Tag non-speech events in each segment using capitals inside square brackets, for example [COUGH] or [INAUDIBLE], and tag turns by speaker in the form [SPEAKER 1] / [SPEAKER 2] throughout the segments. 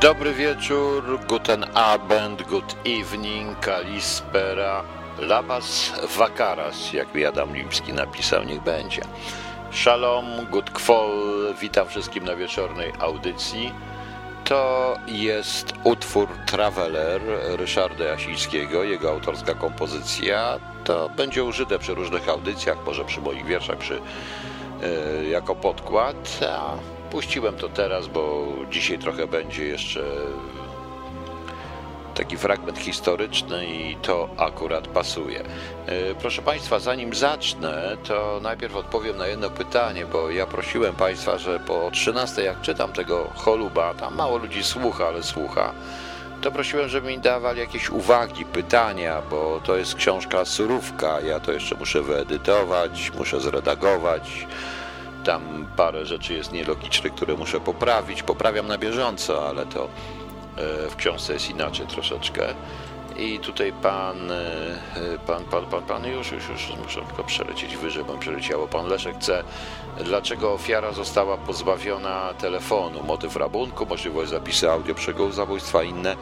[SPEAKER 1] Dobry wieczór, guten Abend, good evening, kalispera, labas vakaras, jak mi Adam Limski napisał, niech będzie. Shalom, good kwol, witam wszystkim na wieczornej audycji. To jest utwór Traveler Ryszarda Jasińskiego, jego autorska kompozycja. To będzie użyte przy różnych audycjach, może przy moich wierszach, przy, yy, jako podkład. A puściłem to teraz, bo dzisiaj trochę będzie jeszcze taki fragment historyczny i to akurat pasuje. E, proszę Państwa, zanim zacznę, to najpierw odpowiem na jedno pytanie, bo ja prosiłem Państwa, że po 13, jak czytam tego choluba, tam mało ludzi słucha, ale słucha, to prosiłem, żeby mi dawali jakieś uwagi, pytania, bo to jest książka surówka, ja to jeszcze muszę wyedytować, muszę zredagować, tam parę rzeczy jest nielogicznych, które muszę poprawić, poprawiam na bieżąco, ale to w książce jest inaczej troszeczkę. I tutaj pan, pan, pan, pan, pan, już, już, już muszę tylko przelecieć wyżej, bo przeleciało. Pan Leszek C. Dlaczego ofiara została pozbawiona telefonu? Motyw rabunku, możliwość zapisu audio przegołu zabójstwa, inne.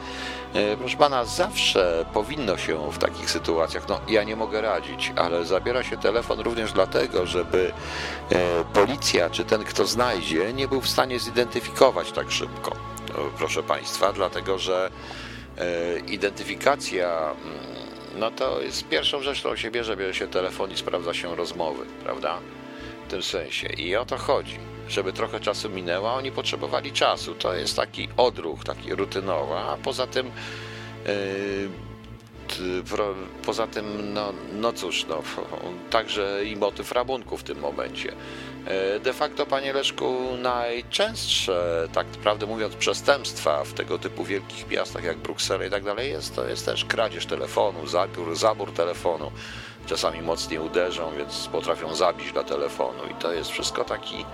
[SPEAKER 1] Proszę pana, zawsze powinno się w takich sytuacjach, no ja nie mogę radzić, ale zabiera się telefon również dlatego, żeby policja czy ten, kto znajdzie, nie był w stanie zidentyfikować tak szybko proszę Państwa, dlatego że identyfikacja no to jest pierwszą rzeczą, którą się bierze, bierze się telefon i sprawdza się rozmowy, prawda? W tym sensie. I o to chodzi, żeby trochę czasu minęło, oni potrzebowali czasu. To jest taki odruch, taki rutynowy, a poza tym poza tym, no, no cóż, no, [LAUGHS] także i motyw rabunku w tym momencie. De facto, panie Leszku, najczęstsze, tak naprawdę mówiąc, przestępstwa w tego typu wielkich miastach jak Bruksela i tak dalej jest, to jest też kradzież telefonu, zabór, zabór telefonu. Czasami mocniej uderzą, więc potrafią zabić dla telefonu i to jest wszystko taki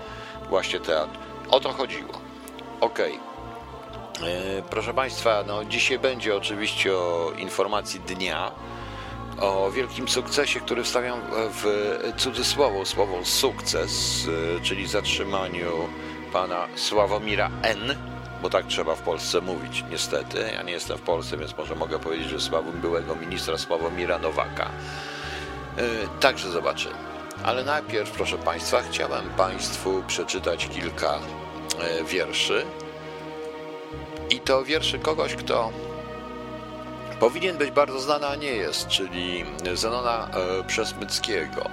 [SPEAKER 1] właśnie teatr. O to chodziło. Okej. Okay. Proszę Państwa, no dzisiaj będzie oczywiście o informacji dnia, o wielkim sukcesie, który wstawiam w cudzysłowo słowo sukces, czyli zatrzymaniu pana Sławomira N., bo tak trzeba w Polsce mówić, niestety. Ja nie jestem w Polsce, więc może mogę powiedzieć, że sławą byłego ministra Sławomira Nowaka. Także zobaczymy. Ale najpierw, proszę Państwa, chciałem Państwu przeczytać kilka wierszy. I to wierszy kogoś, kto powinien być bardzo znany, a nie jest, czyli Zenona Przesmyckiego,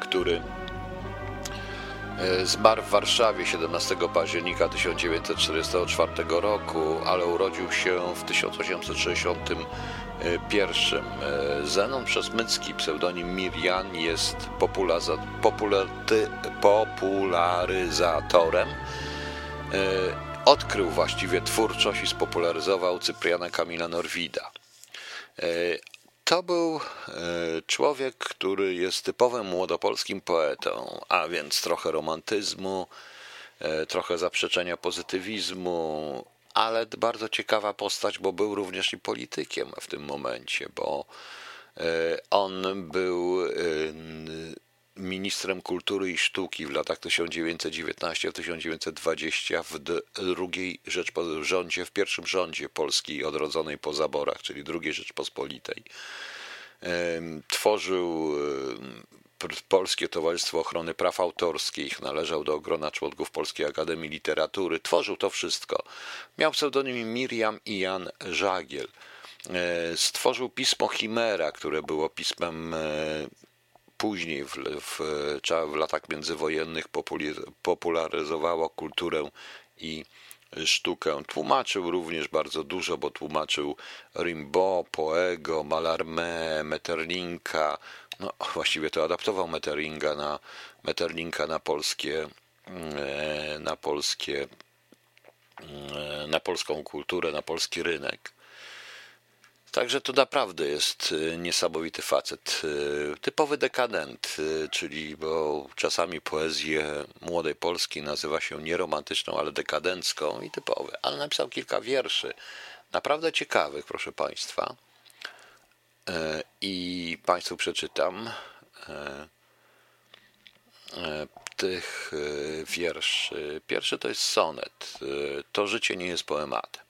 [SPEAKER 1] który zmarł w Warszawie 17 października 1944 roku, ale urodził się w 1861. Zenon Przesmycki, pseudonim Mirian, jest popularyzatorem odkrył właściwie twórczość i spopularyzował Cypriana Kamila Norwida. To był człowiek, który jest typowym młodopolskim poetą, a więc trochę romantyzmu, trochę zaprzeczenia pozytywizmu, ale bardzo ciekawa postać, bo był również i politykiem w tym momencie, bo on był ministrem kultury i sztuki w latach 1919-1920 w drugiej Rzeczpo- rządzie, w pierwszym rządzie Polski odrodzonej po zaborach, czyli drugiej Rzeczpospolitej. Tworzył Polskie Towarzystwo Ochrony Praw Autorskich, należał do grona członków Polskiej Akademii Literatury, tworzył to wszystko. Miał pseudonim Miriam i Jan Żagiel. Stworzył pismo Chimera, które było pismem później w, w, w latach międzywojennych popularyzowało kulturę i sztukę. Tłumaczył również bardzo dużo, bo tłumaczył Rimbaud, Poego, Mallarmé, Metterlinka. No, właściwie to adaptował Metterlinka na, Metterlinka na polskie, na polskie, na polską kulturę, na polski rynek. Także to naprawdę jest niesamowity facet. Typowy dekadent, czyli bo czasami poezję młodej Polski nazywa się nie romantyczną, ale dekadencką i typowy. Ale napisał kilka wierszy, naprawdę ciekawych, proszę Państwa. I Państwu przeczytam tych wierszy. Pierwszy to jest sonet. To życie nie jest poematem.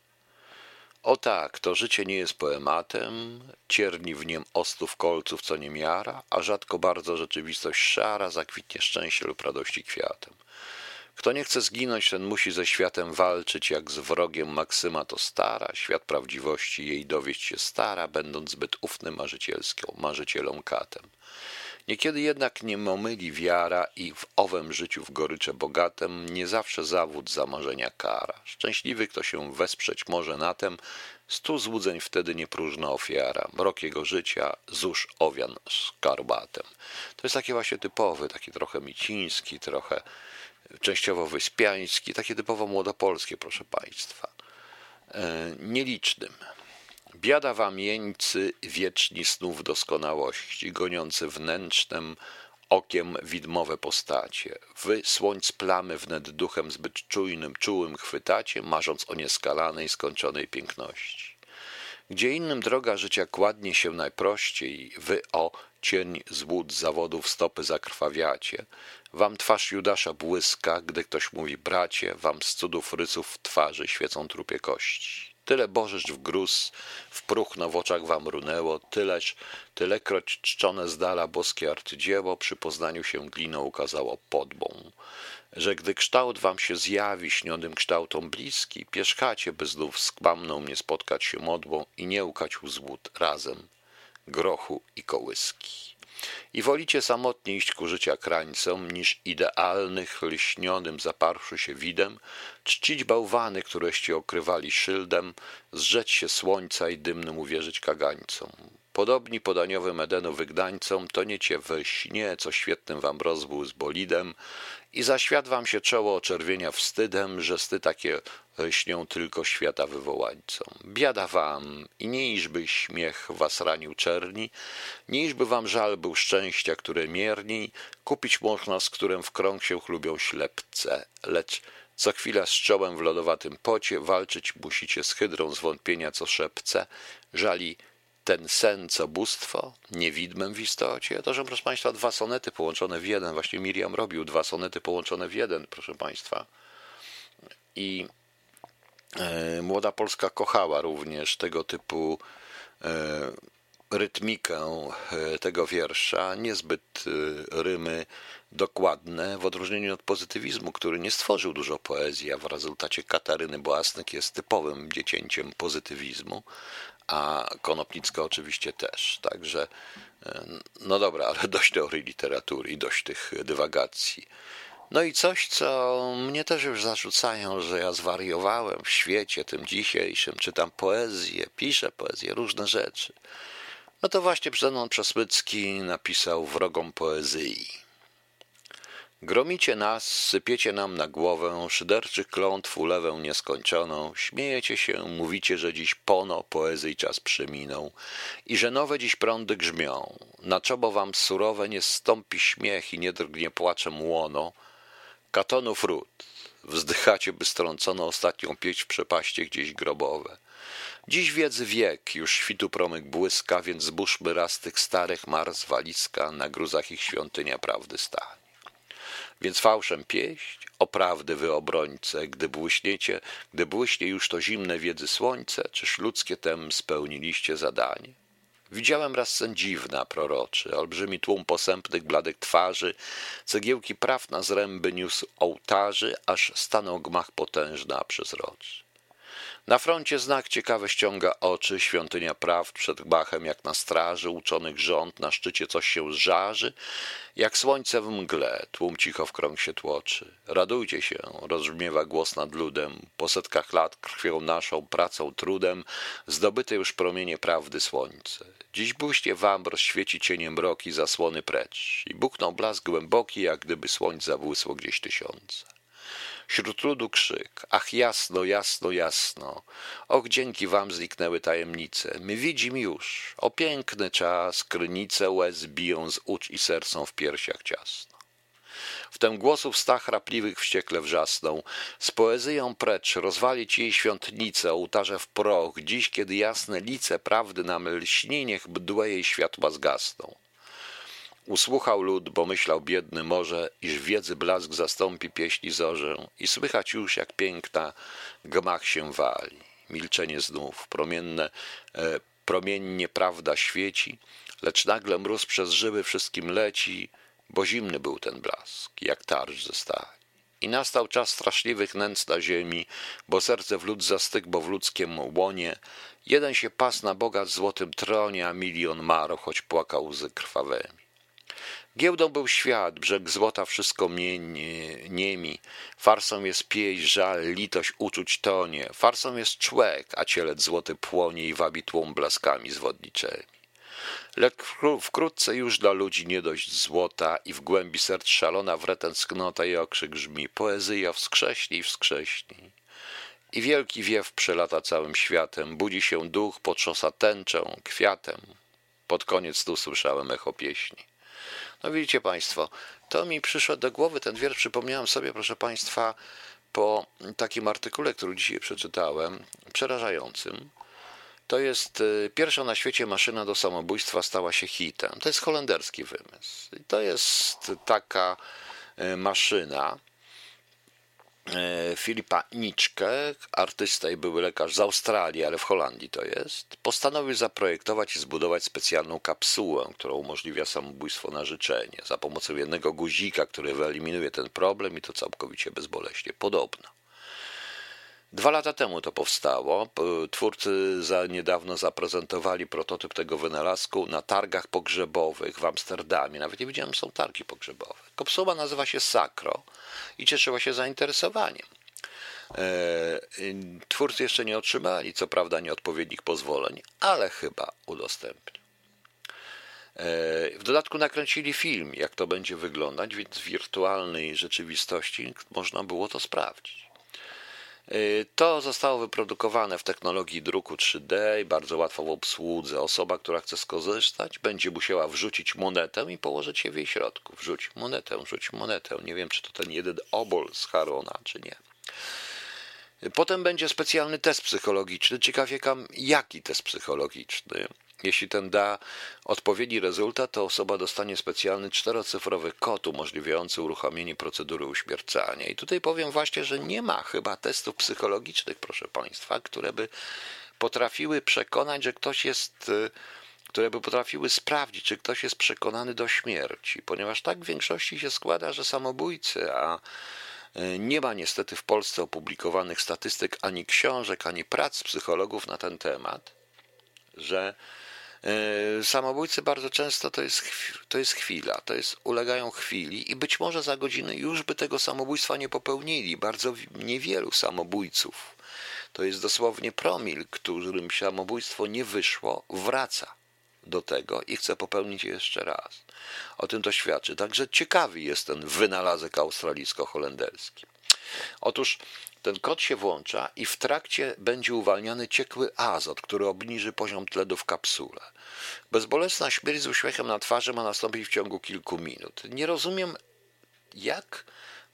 [SPEAKER 1] O tak, to życie nie jest poematem, cierni w niem ostów kolców co nie miara, a rzadko bardzo rzeczywistość szara zakwitnie szczęście lub radości kwiatem. Kto nie chce zginąć, ten musi ze światem walczyć, jak z wrogiem Maksyma to stara, świat prawdziwości jej dowieść się stara, będąc zbyt ufnym marzycielską, marzycielom katem. Niekiedy jednak nie omyli wiara i w owym życiu w gorycze bogatem nie zawsze zawód zamarzenia kara. Szczęśliwy, kto się wesprzeć może na tem, stu złudzeń wtedy nie próżna ofiara. Mrok jego życia zuż owian skarbatem. To jest taki właśnie typowy, taki trochę miciński, trochę częściowo wyspiański, takie typowo młodopolskie, proszę Państwa. E, nielicznym. Biada wam jeńcy wieczni snów doskonałości, goniący wnętrznym okiem widmowe postacie. Wy słońc plamy wnet duchem zbyt czujnym, czułym chwytacie, marząc o nieskalanej, skończonej piękności. Gdzie innym droga życia kładnie się najprościej, wy o cień z łód zawodów stopy zakrwawiacie, wam twarz Judasza błyska, gdy ktoś mówi bracie, wam z cudów rysów w twarzy świecą trupie kości. Tyle bożysz w gruz, w próchno w oczach wam runęło, tyleż, tylekroć czczone z dala boskie arcydzieło przy poznaniu się gliną ukazało podbą. Że gdy kształt wam się zjawi śnionym kształtom bliski, pierzchacie, by znów z kłamną spotkać się modłą i nie ukać uzłód razem grochu i kołyski. I wolicie samotnie iść ku życia krańcom, niż idealnych, lśnionym zaparszu się widem, czcić bałwany, któreście okrywali szyldem, zrzeć się słońca i dymnym uwierzyć kagańcom. Podobni podaniowym Edenu wygdańcom, to nie cię we śnie, co świetnym wam rozbół z bolidem, i za świat wam się czoło oczerwienia wstydem, że sty takie śnią tylko świata wywołańcom. Biada wam i nie iżby śmiech was ranił czerni, nie iżby wam żal był szczęścia, które mierni, kupić można, z którym w krąg się chlubią ślepce, lecz co chwila z czołem w lodowatym pocie walczyć musicie z hydrą zwątpienia, co szepce, żali ten sen, co bóstwo, niewidmem w istocie, to, że proszę Państwa, dwa sonety połączone w jeden, właśnie Miriam robił dwa sonety połączone w jeden, proszę Państwa. I e, Młoda Polska kochała również tego typu e, rytmikę e, tego wiersza, niezbyt rymy dokładne, w odróżnieniu od pozytywizmu, który nie stworzył dużo poezji, a w rezultacie Kataryny Boasnyk jest typowym dziecięciem pozytywizmu, a Konopnicka oczywiście też. Także, e, no dobra, ale [LAUGHS] dość teorii literatury i dość tych dywagacji. No i coś, co mnie też już zarzucają, że ja zwariowałem w świecie tym dzisiejszym, czytam poezję, piszę poezję, różne rzeczy. No to właśnie Zenon Przesmycki napisał wrogom poezji. Gromicie nas, sypiecie nam na głowę szyderczych klątw ulewę nieskończoną, śmiejecie się, mówicie, że dziś pono poezji czas przeminął i że nowe dziś prądy grzmią. Na czobo wam surowe nie stąpi śmiech i nie drgnie płaczem łono. Katonów ród, wzdychacie, by strącono ostatnią pieść w przepaście gdzieś grobowe. Dziś wiedzy wiek, już świtu promyk błyska, więc zbóżmy raz tych starych mars walizka, na gruzach ich świątynia prawdy stanie. Więc fałszem pieść, o prawdy wy obrońce, gdy błyśniecie, gdy błyśnie już to zimne wiedzy słońce, czyż ludzkie tem spełniliście zadanie? Widziałem raz sen dziwna, proroczy, olbrzymi tłum posępnych, bladych twarzy, cegiełki praw na zręby niósł ołtarzy, aż stanął gmach potężny, a przezroczy. Na froncie znak ciekawy ściąga oczy, świątynia prawd przed gmachem jak na straży, uczonych rząd, na szczycie coś się żarzy, jak słońce w mgle, tłum cicho w krąg się tłoczy. Radujcie się, rozbrzmiewa głos nad ludem, po setkach lat krwią naszą, pracą, trudem, zdobyte już promienie prawdy słońce. Dziś buście wam rozświeci cieniem mroki zasłony precz i buknął blask głęboki, jak gdyby słońce zabłysło gdzieś tysiące. Wśród ludu krzyk, ach jasno, jasno, jasno. Och, dzięki wam zniknęły tajemnice. My widzimy już, o piękny czas, krynice łez biją z ucz i sercą w piersiach ciasno. Wtem głosów sta chrapliwych wściekle wrzasną. Z poezją precz, rozwalić jej świątnicę, ołtarze w proch. Dziś, kiedy jasne lice prawdy nam lśni, niech bdłe jej światła zgasną. Usłuchał lud, bo myślał biedny może, iż wiedzy blask zastąpi pieśni zorzę i słychać już, jak piękna gmach się wali. milczenie znów, promienne, e, promiennie prawda świeci, lecz nagle mróz przez żyły wszystkim leci, bo zimny był ten blask, jak tarcz ze stali. I nastał czas straszliwych nędz na ziemi, bo serce w lud zastygło w ludzkiem łonie. Jeden się pas na bogat złotym tronie, a milion marł, choć płakał łzy krwawymi. Giełdą był świat, brzeg złota wszystko mieni, niemi. Farsą jest pieśń, żal, litość, uczuć tonie. Farsą jest człek, a cielec złoty płonie i wabi tłum blaskami zwodniczymi. Lecz wkrótce już dla ludzi nie dość złota i w głębi serc szalona wreten sknota i okrzyk brzmi poezja wskrześnij, wskrześnij. I wielki wiew przelata całym światem, budzi się duch, potrzosa tęczą, kwiatem. Pod koniec tu słyszałem echo pieśni. No widzicie Państwo, to mi przyszło do głowy, ten wiersz przypomniałem sobie, proszę Państwa, po takim artykule, który dzisiaj przeczytałem, przerażającym. To jest y, pierwsza na świecie maszyna do samobójstwa, stała się hitem. To jest holenderski wymysł. to jest taka y, maszyna, Filipa Niczkę, artysta i były lekarz z Australii, ale w Holandii to jest, postanowił zaprojektować i zbudować specjalną kapsułę, która umożliwia samobójstwo na życzenie, za pomocą jednego guzika, który wyeliminuje ten problem i to całkowicie bezboleśnie. Podobno. Dwa lata temu to powstało. Twórcy za niedawno zaprezentowali prototyp tego wynalazku na targach pogrzebowych w Amsterdamie. Nawet nie widziałem, są targi pogrzebowe. Kopsuła nazywa się Sakro i cieszyła się zainteresowaniem. E, twórcy jeszcze nie otrzymali, co prawda, nieodpowiednich pozwoleń, ale chyba udostępnią. E, w dodatku nakręcili film, jak to będzie wyglądać, więc w wirtualnej rzeczywistości można było to sprawdzić. Y, to zostało wyprodukowane w technologii druku 3D i bardzo łatwo w obsłudze. Osoba, która chce skorzystać, będzie musiała wrzucić monetę i położyć się w jej środku. Wrzuć monetę, wrzuć monetę. Nie wiem, czy to ten jeden obol z Harona, czy nie. Potem będzie specjalny test psychologiczny. Ciekaw jaki test psychologiczny. Jeśli ten da odpowiedni rezultat, to osoba dostanie specjalny czterocyfrowy kod umożliwiający uruchomienie procedury uśmiercania. I tutaj powiem właśnie, że nie ma chyba testów psychologicznych, proszę Państwa, które by potrafiły przekonać, że ktoś jest y, które by potrafiły sprawdzić, czy ktoś jest przekonany do śmierci, ponieważ tak w większości się składa, że samobójcy, a y, nie ma niestety w Polsce opublikowanych statystyk ani książek, ani prac psychologów na ten temat, że samobójcy bardzo często to jest, to jest chwila, to jest ulegają chwili i być może za godzinę już by tego samobójstwa nie popełnili. Bardzo niewielu samobójców, to jest dosłownie promil, którym samobójstwo nie wyszło, wraca do tego i chce popełnić je jeszcze raz. O tym to świadczy. Także ciekawy jest ten wynalazek australijsko-holenderski. Otóż ten kod się włącza i w trakcie będzie uwalniany ciekły azot, który obniży poziom tledu w kapsule. Bezbolesna śmierć z uśmiechem na twarzy ma nastąpić w ciągu kilku minut. Nie rozumiem, jak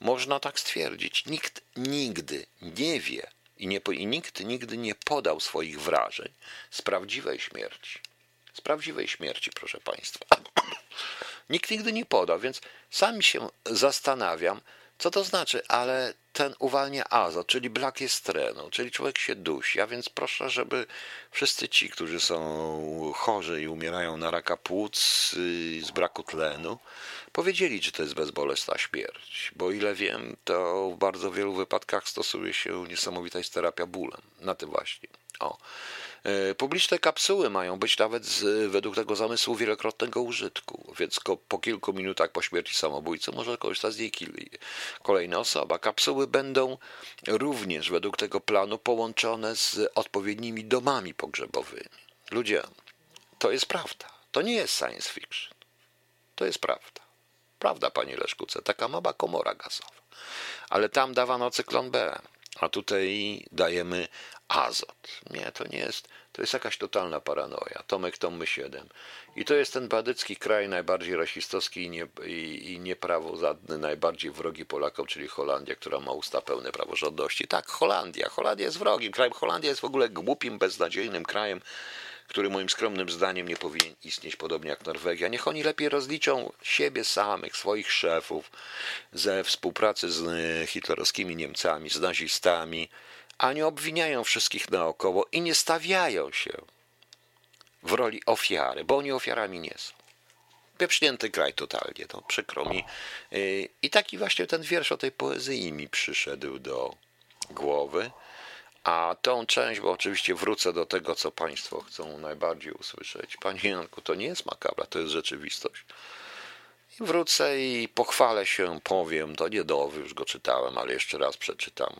[SPEAKER 1] można tak stwierdzić. Nikt nigdy nie wie i, nie, i nikt nigdy nie podał swoich wrażeń z prawdziwej śmierci. Z prawdziwej śmierci, proszę Państwa. [CLEARS THROAT] Nikt nigdy nie podał, więc sam się zastanawiam, co to znaczy, ale ten uwalnia azot, czyli brak jest trenu, czyli człowiek się dusi, a więc proszę, żeby wszyscy ci, którzy są chorzy i umierają na raka płuc z braku tlenu, powiedzieli, czy to jest bezbolesna śmierć, bo ile wiem, to w bardzo wielu wypadkach stosuje się niesamowita jest terapia bólem, na tym właśnie. O. E, publiczne kapsuły mają być nawet z, według tego zamysłu wielokrotnego użytku, więc po kilku minutach po śmierci samobójcy może korzystać z niej kolejna osoba. Kapsuły będą również według tego planu połączone z odpowiednimi domami pogrzebowymi. Ludzie, to jest prawda. To nie jest science fiction. To jest prawda. Prawda, panie Leszkuce, taka mała komora gazowa. Ale tam dawano cyklon B, a tutaj dajemy azot. Nie, to nie jest, to jest jakaś totalna paranoja. Tomek Tommy 7. I to jest ten badycki kraj najbardziej rasistowski i, nie, i, i nieprawozadny, najbardziej wrogi Polakom, czyli Holandia, która ma usta pełne praworządności. Tak, Holandia. Holandia jest wrogiem krajem. Holandia jest w ogóle głupim, beznadziejnym krajem, który moim skromnym zdaniem nie powinien istnieć podobnie jak Norwegia. Niech oni lepiej rozliczą siebie samych, swoich szefów ze współpracy z hitlerowskimi Niemcami, z nazistami, a nie obwiniają wszystkich naokoło i nie stawiają się w roli ofiary, bo oni ofiarami nie są. Pieprznięty kraj totalnie, to przykro mi. Y, I taki właśnie ten wiersz o tej poezji mi przyszedł do głowy. A tą część, bo oczywiście wrócę do tego, co Państwo chcą najbardziej usłyszeć. Panie Janku, to nie jest makabra, to jest rzeczywistość. I wrócę i pochwalę się, powiem, to nie do, już go czytałem, ale jeszcze raz przeczytam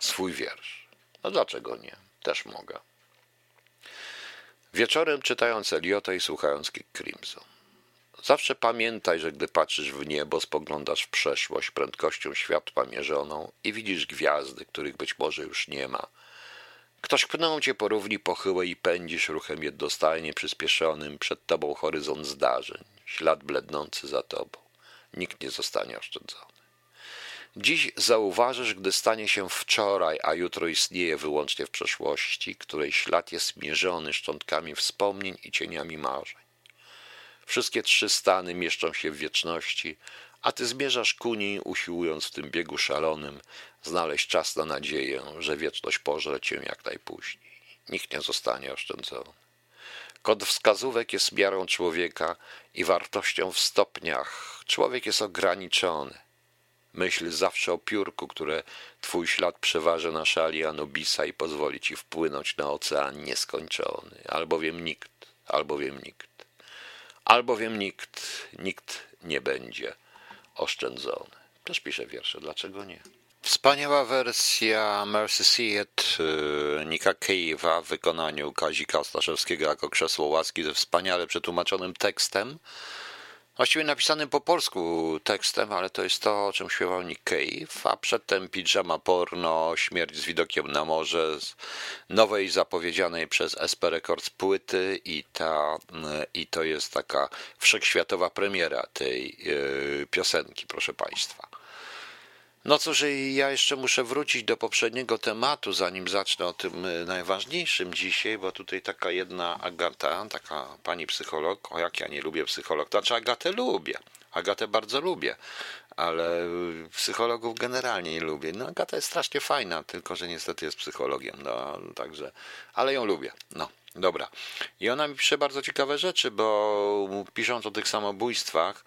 [SPEAKER 1] swój wiersz. No dlaczego nie? Też mogę. Wieczorem czytając Eliota i słuchając Crimson. Zawsze pamiętaj, że gdy patrzysz w niebo, spoglądasz w przeszłość prędkością światła mierzoną i widzisz gwiazdy, których być może już nie ma. Ktoś pnął cię po równi pochyłej i pędzisz ruchem jednostajnie przyspieszonym przed tobą horyzont zdarzeń, ślad blednący za tobą. Nikt nie zostanie oszczędzony. Dziś zauważysz, gdy stanie się wczoraj, a jutro istnieje wyłącznie w przeszłości, której ślad jest mierzony szczątkami wspomnień i cieniami marzeń. Wszystkie trzy stany mieszczą się w wieczności, a ty zmierzasz ku niej, usiłując w tym biegu szalonym znaleźć czas na nadzieję, że wieczność pożre cię jak najpóźniej. Nikt nie zostanie oszczędzony. Kod wskazówek jest miarą człowieka i wartością w stopniach. Człowiek jest ograniczony. Myśl zawsze o piórku, które twój ślad przeważy na szali Anubisa i pozwoli ci wpłynąć na ocean nieskończony, albowiem nikt, albowiem nikt albowiem nikt, nikt nie będzie oszczędzony. Też piszę wiersze, dlaczego nie? Wspaniała wersja Mercy Seat y, Nika Cave'a w wykonaniu Kazika Ostaszewskiego jako krzesło łaski ze wspaniale przetłumaczonym tekstem właściwie napisanym po polsku tekstem, ale to jest to, o czym śpiewał Nick Cave, a przedtem pijama porno, śmierć z widokiem na morze, z nowej zapowiedzianej przez SP Records płyty i, ta, i to jest taka wszechświatowa premiera tej yy, piosenki, proszę Państwa. No cóż, ja jeszcze muszę wrócić do poprzedniego tematu, zanim zacznę o tym y, najważniejszym dzisiaj, bo tutaj taka jedna Agata, taka pani psycholog, o jak ja nie lubię psycholog, to znaczy Agatę lubię, Agatę bardzo lubię, ale psychologów generalnie nie lubię. No Agata jest strasznie fajna, tylko że niestety jest psychologiem, no także, ale ją lubię, no. Dobra. I ona mi pisze bardzo ciekawe rzeczy, bo pisząc o tych samobójstwach,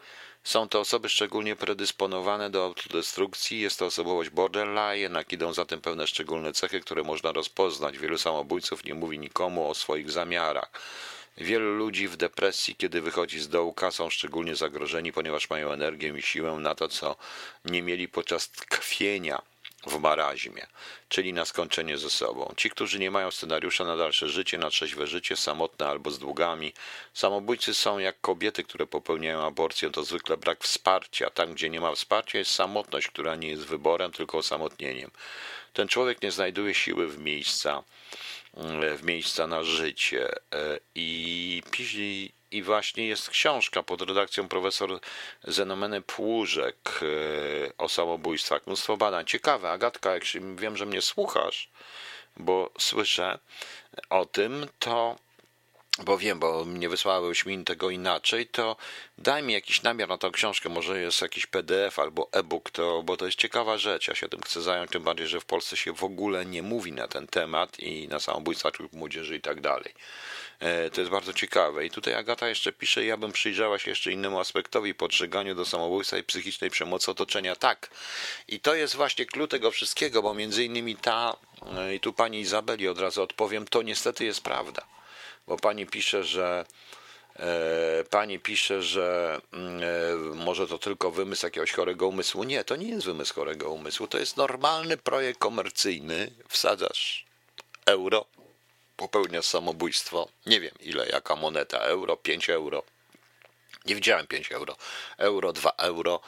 [SPEAKER 1] są to osoby szczególnie predysponowane do autodestrukcji, jest to osobowość borderline, jednak idą za tym pewne szczególne cechy, które można rozpoznać. Wielu samobójców nie mówi nikomu o swoich zamiarach. Wielu ludzi w depresji, kiedy wychodzi z dołka, są szczególnie zagrożeni, ponieważ mają energię i siłę na to, co nie mieli podczas tkwienia w marazmie, czyli na skończenie ze sobą. Ci, którzy nie mają scenariusza na dalsze życie, na trzeźwe życie, samotne albo z długami. Samobójcy są jak kobiety, które popełniają aborcję, to zwykle brak wsparcia. Tam, gdzie nie ma wsparcia, jest samotność, która nie jest wyborem, tylko osamotnieniem. Ten człowiek nie znajduje siły w miejsca, w miejsca na życie e, i i właśnie jest książka pod redakcją profesor Zenomeny Płużek e, o samobójstwach. Mnóstwo badań. Ciekawe, Agatka, jak wiem, że mnie słuchasz, bo słyszę o tym, to bo wiem, bo nie wysłałeś mi tego inaczej, to daj mi jakiś namiar na tą książkę, może jest jakiś PDF albo e-book, to, bo to jest ciekawa rzecz, ja się tym chcę zająć, tym bardziej, że w Polsce się w ogóle nie mówi na ten temat i na samobójstwa młodzieży i tak dalej. E, to jest bardzo ciekawe. I tutaj Agata jeszcze pisze, ja bym przyjrzała się jeszcze innemu aspektowi podżeganiu do samobójstwa i psychicznej przemocy otoczenia. Tak. I to jest właśnie klucz tego wszystkiego, bo między innymi ta, e, i tu pani Izabeli od razu odpowiem, to niestety jest prawda. Bo pani pisze, że e, Pani pisze, że mm, może to tylko wymysł jakiegoś chorego umysłu. Nie, to nie jest wymysł chorego umysłu. To jest normalny projekt komercyjny. Wsadzasz euro, popełniasz samobójstwo, nie wiem ile, jaka moneta, euro, 5 euro, nie widziałem 5 euro, euro, 2 euro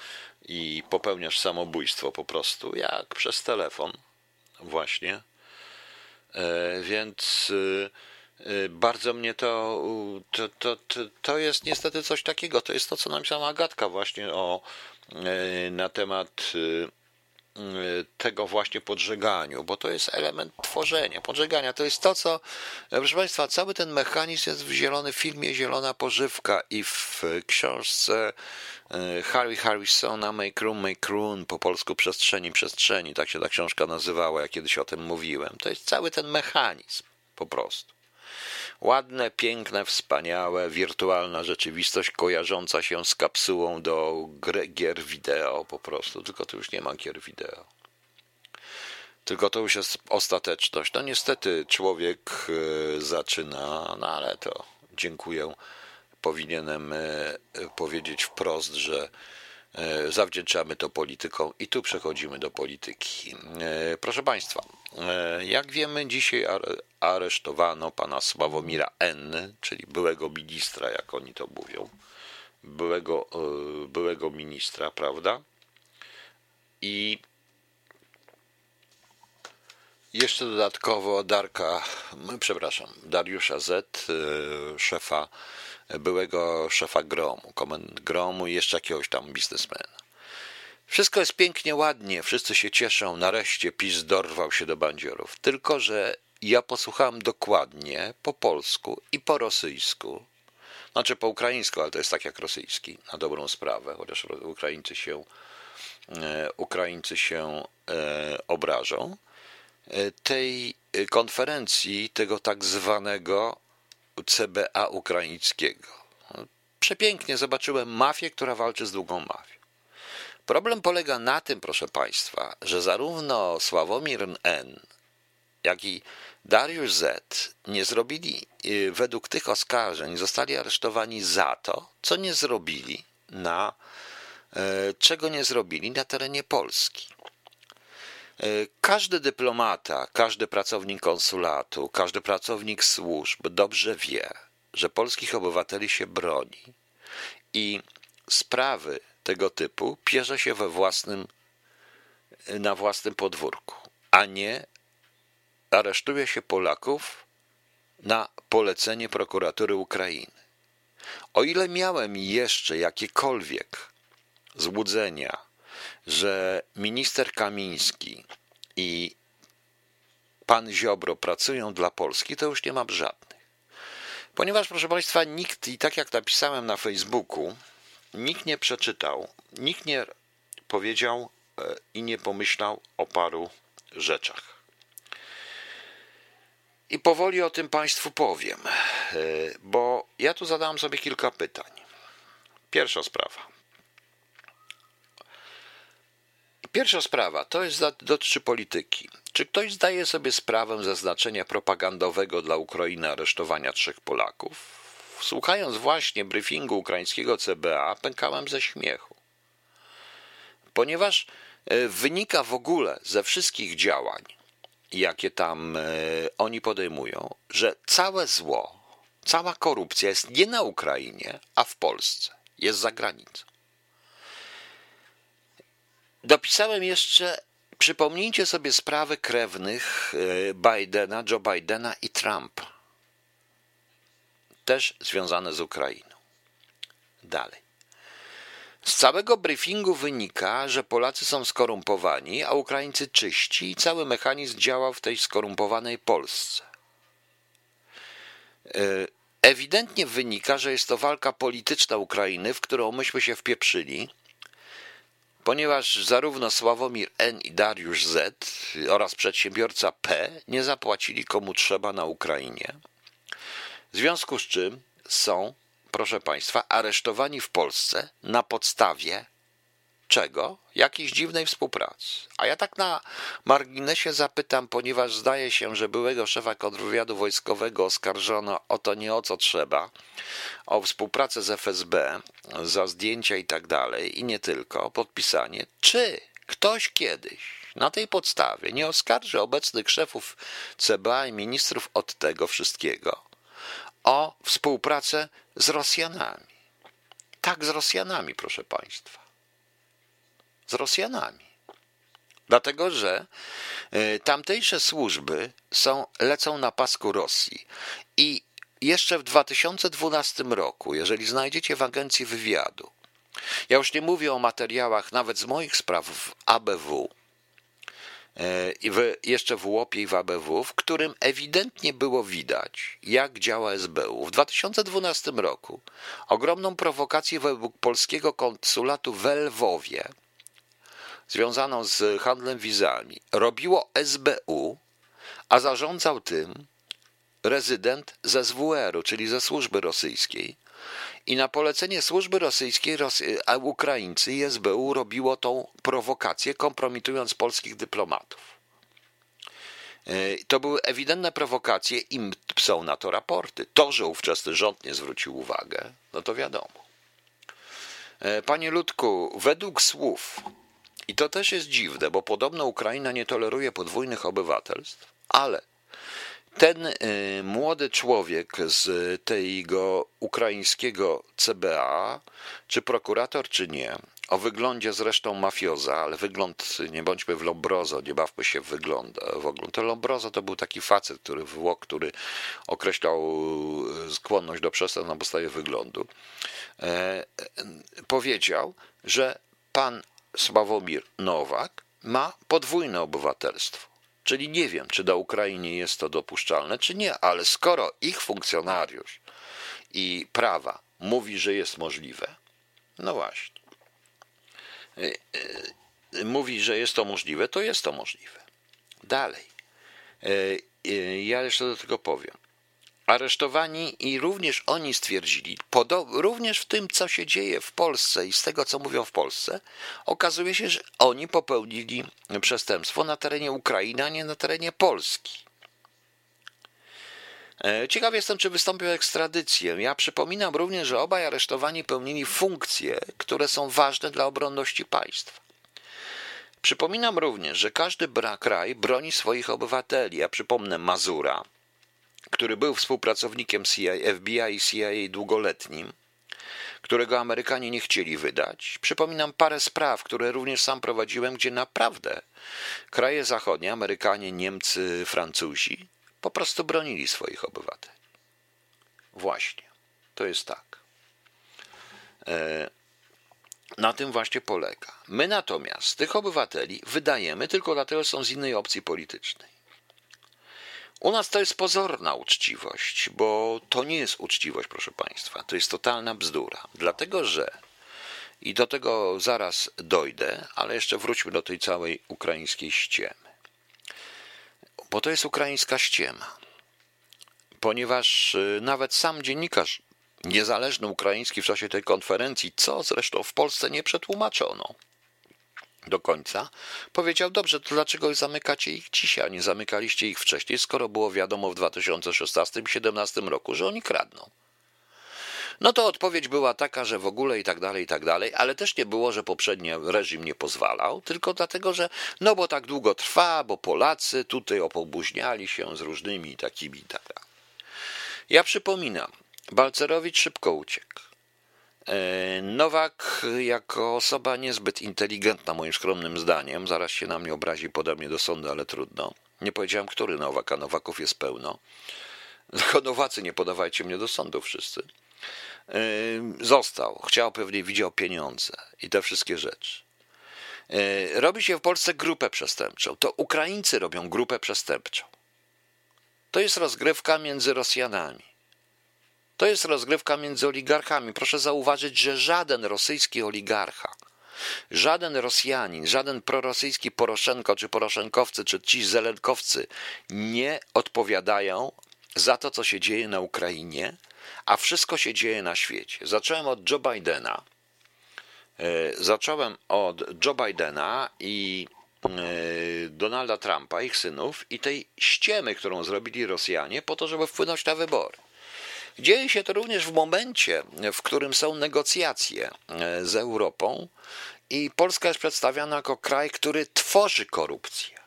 [SPEAKER 1] i popełniasz samobójstwo po prostu, jak przez telefon, właśnie. E, więc e, e, bardzo mnie to, to, to, to, jest niestety coś takiego. To jest to, co nam sama Agatka właśnie o, na temat tego właśnie podżeganiu, bo to jest element tworzenia, podżegania. To jest to, co, proszę Państwa, cały ten mechanizm jest w zielonym filmie Zielona Pożywka i w książce e, Harry Harrisona Make Room, Make Room, po polsku Przestrzeni, Przestrzeni, tak się ta książka nazywała, ja kiedyś o tym mówiłem. To jest cały ten mechanizm, po prostu. Ładne, piękne, wspaniałe, wirtualna rzeczywistość kojarząca się z kapsułą do gier wideo po prostu, tylko to już nie ma gier wideo. Tylko to już jest ostateczność. No niestety człowiek e, zaczyna, no ale to dziękuję. Powinienem e, powiedzieć wprost, że zawdzięczamy to politykom i tu przechodzimy do polityki. Proszę Państwa, jak wiemy, dzisiaj aresztowano pana Sławomira N., czyli byłego ministra, jak oni to mówią, byłego, e, byłego ministra, prawda? I jeszcze dodatkowo Darka, przepraszam, Dariusza Z., e, szefa, byłego szefa Gromu, komend Gromu i jeszcze jakiegoś tam biznesmena. Wszystko jest pięknie, ładnie, wszyscy się cieszą, nareszcie PiS dorwał się do bandziorów. Tylko, że ja posłuchałem dokładnie po polsku i po rosyjsku. Znaczy po ukraińsku, ale to jest tak jak rosyjski, na dobrą sprawę, chociaż Ukraińcy się, e, Ukraińcy się e, obrażą. E, tej konferencji tego tak zwanego CBA ukraińskiego. Przepięknie zobaczyłem mafię, która walczy z długą mafią. Problem polega na tym, proszę Państwa, że zarówno Sławomir N., jak i Dariusz Z. nie zrobili, y, według tych oskarżeń, zostali aresztowani za to, co nie zrobili na, e, czego nie zrobili na terenie Polski. E, każdy dyplomata, każdy pracownik konsulatu, każdy pracownik służb dobrze wie, że polskich obywateli się broni i sprawy tego typu pierze się we własnym, na własnym podwórku, a nie aresztuje się Polaków na polecenie prokuratury Ukrainy. O ile miałem jeszcze jakiekolwiek złudzenia, że minister Kamiński i pan Ziobro pracują dla Polski, to już nie mam żadnych. Ponieważ, proszę Państwa, nikt, i tak jak napisałem na Facebooku, nikt nie przeczytał, nikt nie powiedział e, i nie pomyślał o paru rzeczach. I powoli o tym Państwu powiem, e, bo ja tu zadałem sobie kilka pytań. Pierwsza sprawa. Pierwsza sprawa to jest, dotyczy polityki. Czy ktoś zdaje sobie sprawę ze znaczenia propagandowego dla Ukrainy aresztowania trzech Polaków? Słuchając właśnie briefingu ukraińskiego CBA, pękałem ze śmiechu. Ponieważ e, wynika w ogóle ze wszystkich działań, jakie tam e, oni podejmują, że całe zło, cała korupcja jest nie na Ukrainie, a w Polsce, jest za granicą. Dopisałem jeszcze, przypomnijcie sobie sprawy krewnych e, Bidena, Joe Bidena i Trumpa. Też związane z Ukrainą. Dalej. Z całego briefingu wynika, że Polacy są skorumpowani, a Ukraińcy czyści i cały mechanizm działa w tej skorumpowanej Polsce. E, ewidentnie wynika, że jest to walka polityczna Ukrainy, w którą myśmy się wpieprzyli, ponieważ zarówno Sławomir N. i Dariusz Z. oraz przedsiębiorca P. nie zapłacili komu trzeba na Ukrainie. W związku z czym są proszę Państwa, aresztowani w Polsce na podstawie czego? Jakiejś dziwnej współpracy. A ja tak na marginesie zapytam, ponieważ zdaje się, że byłego szefa kontrwywiadu wojskowego oskarżono o to nie o co trzeba, o współpracę z FSB, za zdjęcia i tak dalej, i nie tylko, podpisanie. Czy ktoś kiedyś na tej podstawie nie oskarży obecnych szefów CBA i ministrów od tego wszystkiego? o współpracę z Rosjanami. Tak, z Rosjanami, proszę Państwa. Z Rosjanami. Dlatego, że y, tamtejsze służby są, lecą na pasku Rosji. I jeszcze w 2012 roku, jeżeli znajdziecie w agencji wywiadu, ja już nie mówię o materiałach nawet z moich spraw w ABW, w, jeszcze w łopie i w ABW, w którym ewidentnie było widać, jak działa SBU. W 2012 roku ogromną prowokację według polskiego konsulatu w Lwowie, związaną z handlem wizami, robiło SBU, a zarządzał tym rezydent ze SWR-u, czyli ze służby rosyjskiej. I na polecenie służby rosyjskiej Ukraińcy i SBU robiło tą prowokację, kompromitując polskich dyplomatów. E, to były ewidentne prowokacje i są na to raporty. To, że ówczesny rząd nie zwrócił uwagę, no to wiadomo. E, panie Ludku, według słów, i to też jest dziwne, bo podobno Ukraina nie toleruje podwójnych obywatelstw, ale ten y, młody człowiek z tego ukraińskiego CBA, czy prokurator, czy nie, o wyglądzie zresztą mafioza, ale wygląd, nie bądźmy w Lombrozo, nie bawmy się w wygląd. W ogóle to Lombrozo to był taki facet, który Włoch, który określał y, skłonność do przestępstw na podstawie wyglądu. E, e, powiedział, że pan Sławomir Nowak ma podwójne obywatelstwo. Czyli nie wiem, czy do Ukrainy jest to dopuszczalne, czy nie, ale skoro ich funkcjonariusz i prawa mówi, że jest możliwe, no właśnie, y, y, mówi, że jest to możliwe, to jest to możliwe. Dalej. Y, ja jeszcze do tego powiem aresztowani i również oni stwierdzili, również w tym, co się dzieje w Polsce i z tego, co mówią w Polsce, okazuje się, że oni popełnili przestępstwo na terenie Ukrainy, a nie na terenie Polski. E, ciekaw jestem, czy wystąpił o ekstradycję. Ja przypominam również, że obaj aresztowani pełnili funkcje, które są ważne dla obronności państwa. Przypominam również, że każdy kraj broni swoich obywateli. Ja przypomnę Mazura, który był współpracownikiem CIA, FBI i CIA długoletnim, którego Amerykanie nie chcieli wydać. Przypominam parę spraw, które również sam prowadziłem, gdzie naprawdę kraje zachodnie, Amerykanie, Niemcy, Francuzi, po prostu bronili swoich obywateli. Właśnie, to jest tak. E, na tym właśnie polega. My natomiast tych obywateli wydajemy tylko dlatego, że są z innej opcji politycznej. U nas to jest pozorna uczciwość, bo to nie jest uczciwość, proszę Państwa. To jest totalna bzdura. Dlatego, że i do tego zaraz dojdę, ale jeszcze wróćmy do tej całej ukraińskiej ściemy. Bo to jest ukraińska ściema. Ponieważ y, nawet sam dziennikarz niezależny ukraiński w czasie tej konferencji, co zresztą w Polsce nie przetłumaczono, do końca, powiedział: Dobrze, to dlaczego zamykacie ich dzisiaj, a nie zamykaliście ich wcześniej, skoro było wiadomo w 2016-2017 roku, że oni kradną? No to odpowiedź była taka, że w ogóle i tak dalej, i tak dalej, ale też nie było, że poprzedni reżim nie pozwalał, tylko dlatego, że no bo tak długo trwa, bo Polacy tutaj opobuźniali się z różnymi takimi i tak dalej. Ja przypominam, Balcerowicz szybko uciekł. E, Nowak, jako osoba niezbyt inteligentna, moim skromnym zdaniem, zaraz się na mnie obrazi, poda mnie do sądu, ale trudno. Nie powiedziałem, który Nowak, a Nowaków jest pełno. [LAUGHS] Tylko Nowacy, nie podawajcie mnie do sądu wszyscy. E, został, chciał pewnie, widział pieniądze i te wszystkie rzeczy. E, robi się w Polsce grupę przestępczą. To Ukraińcy robią grupę przestępczą. To jest rozgrywka między Rosjanami. To jest rozgrywka między oligarchami. Proszę zauważyć, że żaden rosyjski oligarcha, żaden Rosjanin, żaden prorosyjski Poroszenko, czy Poroszenkowcy, czy ci Zelenkowcy nie odpowiadają za to, co się dzieje na Ukrainie, a wszystko się dzieje na świecie. Zacząłem od Joe Bidena. E, zacząłem od Joe Bidena i e, Donalda Trumpa, ich synów, i tej ściemy, którą zrobili Rosjanie po to, żeby wpłynąć na wybory. Dzieje się to również w momencie, w którym są negocjacje e, z Europą i Polska jest przedstawiana jako kraj, który tworzy korupcję.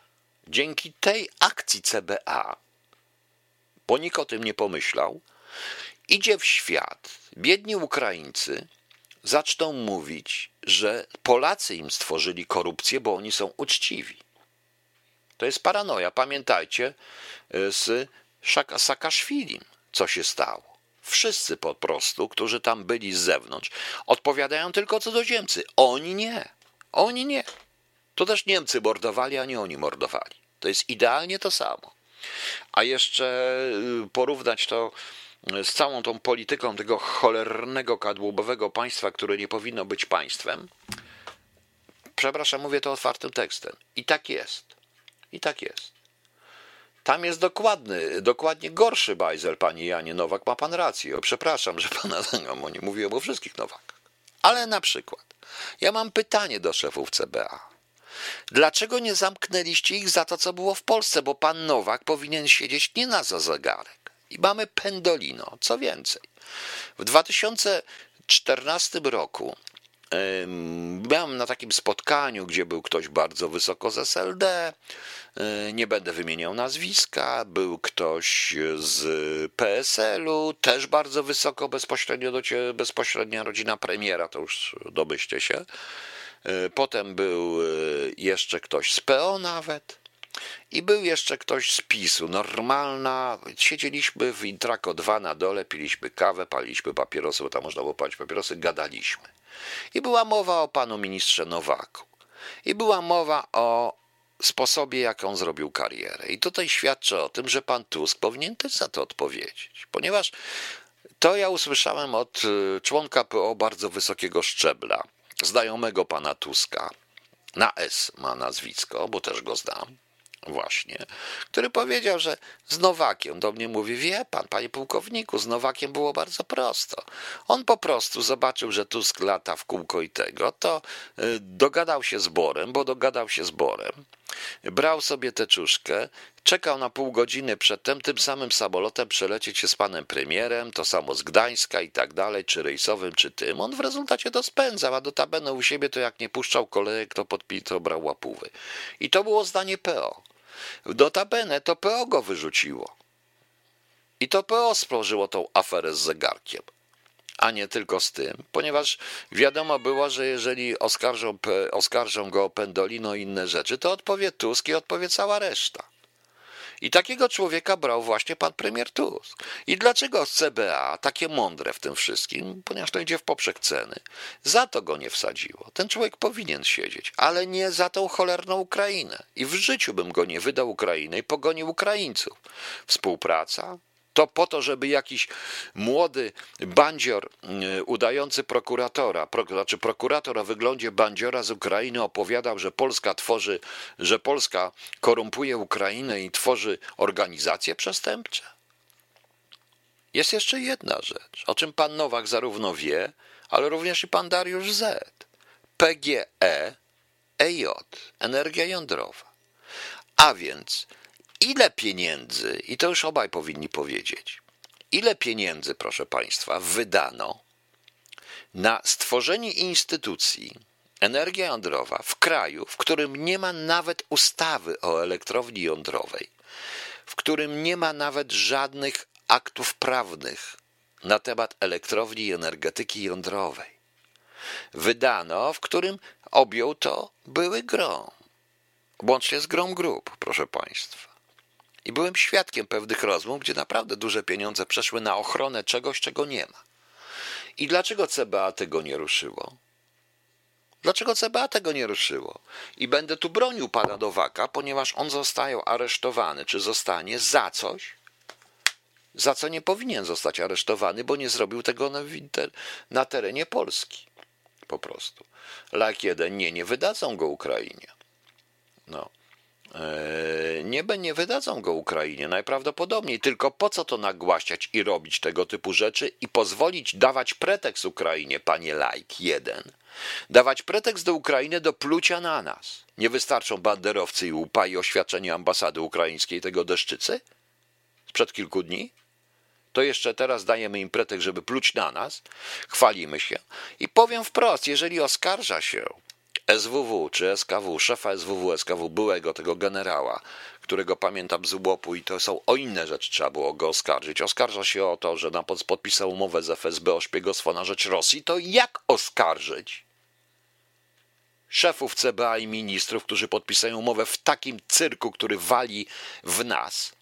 [SPEAKER 1] Dzięki tej akcji CBA, bo nikt o tym nie pomyślał, idzie w świat. Biedni Ukraińcy zaczną mówić, że Polacy im stworzyli korupcję, bo oni są uczciwi. To jest paranoja. Pamiętajcie e, z Sakaszwilim, co się stało. Wszyscy po prostu, którzy tam byli z zewnątrz, odpowiadają tylko cudzoziemcy. Oni nie. Oni nie. To też Niemcy mordowali, a nie oni mordowali. To jest idealnie to samo. A jeszcze y, porównać to z całą tą polityką tego cholernego kadłubowego państwa, które nie powinno być państwem. Przepraszam, mówię to otwartym tekstem. I tak jest. I tak jest. Tam jest dokładny, dokładnie gorszy bajzel, panie Janie Nowak. Ma pan rację. O, przepraszam, że pana [LAUGHS] nie mówiłem o wszystkich Nowakach. Ale na przykład, ja mam pytanie do szefów CBA. Dlaczego nie zamknęliście ich za to, co było w Polsce? Bo pan Nowak powinien siedzieć nie na za zegarek. I mamy pendolino. Co więcej, w 2014 roku Byłem na takim spotkaniu, gdzie był ktoś bardzo wysoko z SLD, e, nie będę wymieniał nazwiska, był ktoś z PSL-u, też bardzo wysoko, bezpośrednio do ciebie, bezpośrednia rodzina premiera, to już domyślcie się. E, potem był e, jeszcze ktoś z PO nawet. I był jeszcze ktoś z PiSu, normalna. Siedzieliśmy w Intrako 2 na dole, piliśmy kawę, paliliśmy papierosy, bo tam można było palić papierosy, gadaliśmy. I była mowa o panu ministrze Nowaku. I była mowa o sposobie, jak on zrobił karierę. I tutaj świadczy o tym, że pan Tusk powinien też za to odpowiedzieć, ponieważ to ja usłyszałem od y, członka PO bardzo wysokiego szczebla, znajomego pana Tuska. Na S ma nazwisko, bo też go znam właśnie, który powiedział, że z Nowakiem do mnie mówi, wie pan, panie pułkowniku, z Nowakiem było bardzo prosto. On po prostu zobaczył, że Tusk lata w kółko i tego, to y, dogadał się z Borem, bo dogadał się z Borem, brał sobie teczuszkę, czekał na pół godziny przedtem, tym samym samolotem przelecieć się z panem premierem, to samo z Gdańska i tak dalej, czy rejsowym, czy tym. On w rezultacie to spędzał, a do tabenu u siebie to jak nie puszczał kolejek, to podpi, to brał łapówy. I to było zdanie PO. Notabene to PO go wyrzuciło. I to PO stworzyło tą aferę z zegarkiem, a nie tylko z tym, ponieważ wiadomo było, że jeżeli oskarżą, oskarżą go o pendolino i inne rzeczy, to odpowie Tusk i odpowie cała reszta. I takiego człowieka brał właśnie pan premier Tusk. I dlaczego CBA, takie mądre w tym wszystkim, ponieważ to idzie w poprzek ceny, za to go nie wsadziło. Ten człowiek powinien siedzieć, ale nie za tą cholerną Ukrainę. I w życiu bym go nie wydał Ukrainy i pogonił Ukraińców. Współpraca, to po to, żeby jakiś młody bandzior y, udający prokuratora, pro, znaczy prokurator o wyglądzie bandziora z Ukrainy opowiadał, że Polska tworzy, że Polska korumpuje Ukrainę i tworzy organizacje przestępcze. Jest jeszcze jedna rzecz, o czym pan Nowak zarówno wie, ale również i pan Dariusz Z. PGE, EJ, energia jądrowa. A więc ile pieniędzy, i to już obaj powinni powiedzieć, ile pieniędzy, proszę Państwa, wydano na stworzenie instytucji energia jądrowa w kraju, w którym nie ma nawet ustawy o elektrowni jądrowej, w którym nie ma nawet żadnych aktów prawnych na temat elektrowni i energetyki jądrowej. Wydano, w którym objął to były grom, łącznie z grom grup, proszę Państwa. I byłem świadkiem pewnych rozmów, gdzie naprawdę duże pieniądze przeszły na ochronę czegoś, czego nie ma. I dlaczego CBA tego nie ruszyło? Dlaczego CBA tego nie ruszyło? I będę tu bronił pana Nowaka, ponieważ on zostaje aresztowany, czy zostanie za coś, za co nie powinien zostać aresztowany, bo nie zrobił tego na, na terenie Polski. Po prostu. Lak jeden nie, nie wydadzą go Ukrainie. No. E, nie, nie wydadzą go Ukrainie najprawdopodobniej, tylko po co to nagłaśniać i robić tego typu rzeczy i pozwolić dawać pretekst Ukrainie, panie Lajk, jeden. Dawać pretekst do Ukrainy do plucia na nas. Nie wystarczą banderowcy i łupa i oświadczenie ambasady ukraińskiej tego deszczycy? Sprzed kilku dni? To jeszcze teraz dajemy im pretekst, żeby pluć na nas, chwalimy się i powiem wprost, jeżeli oskarża się SWW czy SKW, szefa SWW, SKW, byłego tego generała, którego pamiętam z łopu i to są o inne rzeczy trzeba było go oskarżyć. Oskarża się o to, że na podpisał umowę z FSB o szpiegostwo na rzecz Rosji. To jak oskarżyć szefów CBA i ministrów, którzy podpisają umowę w takim cyrku, który wali w nas?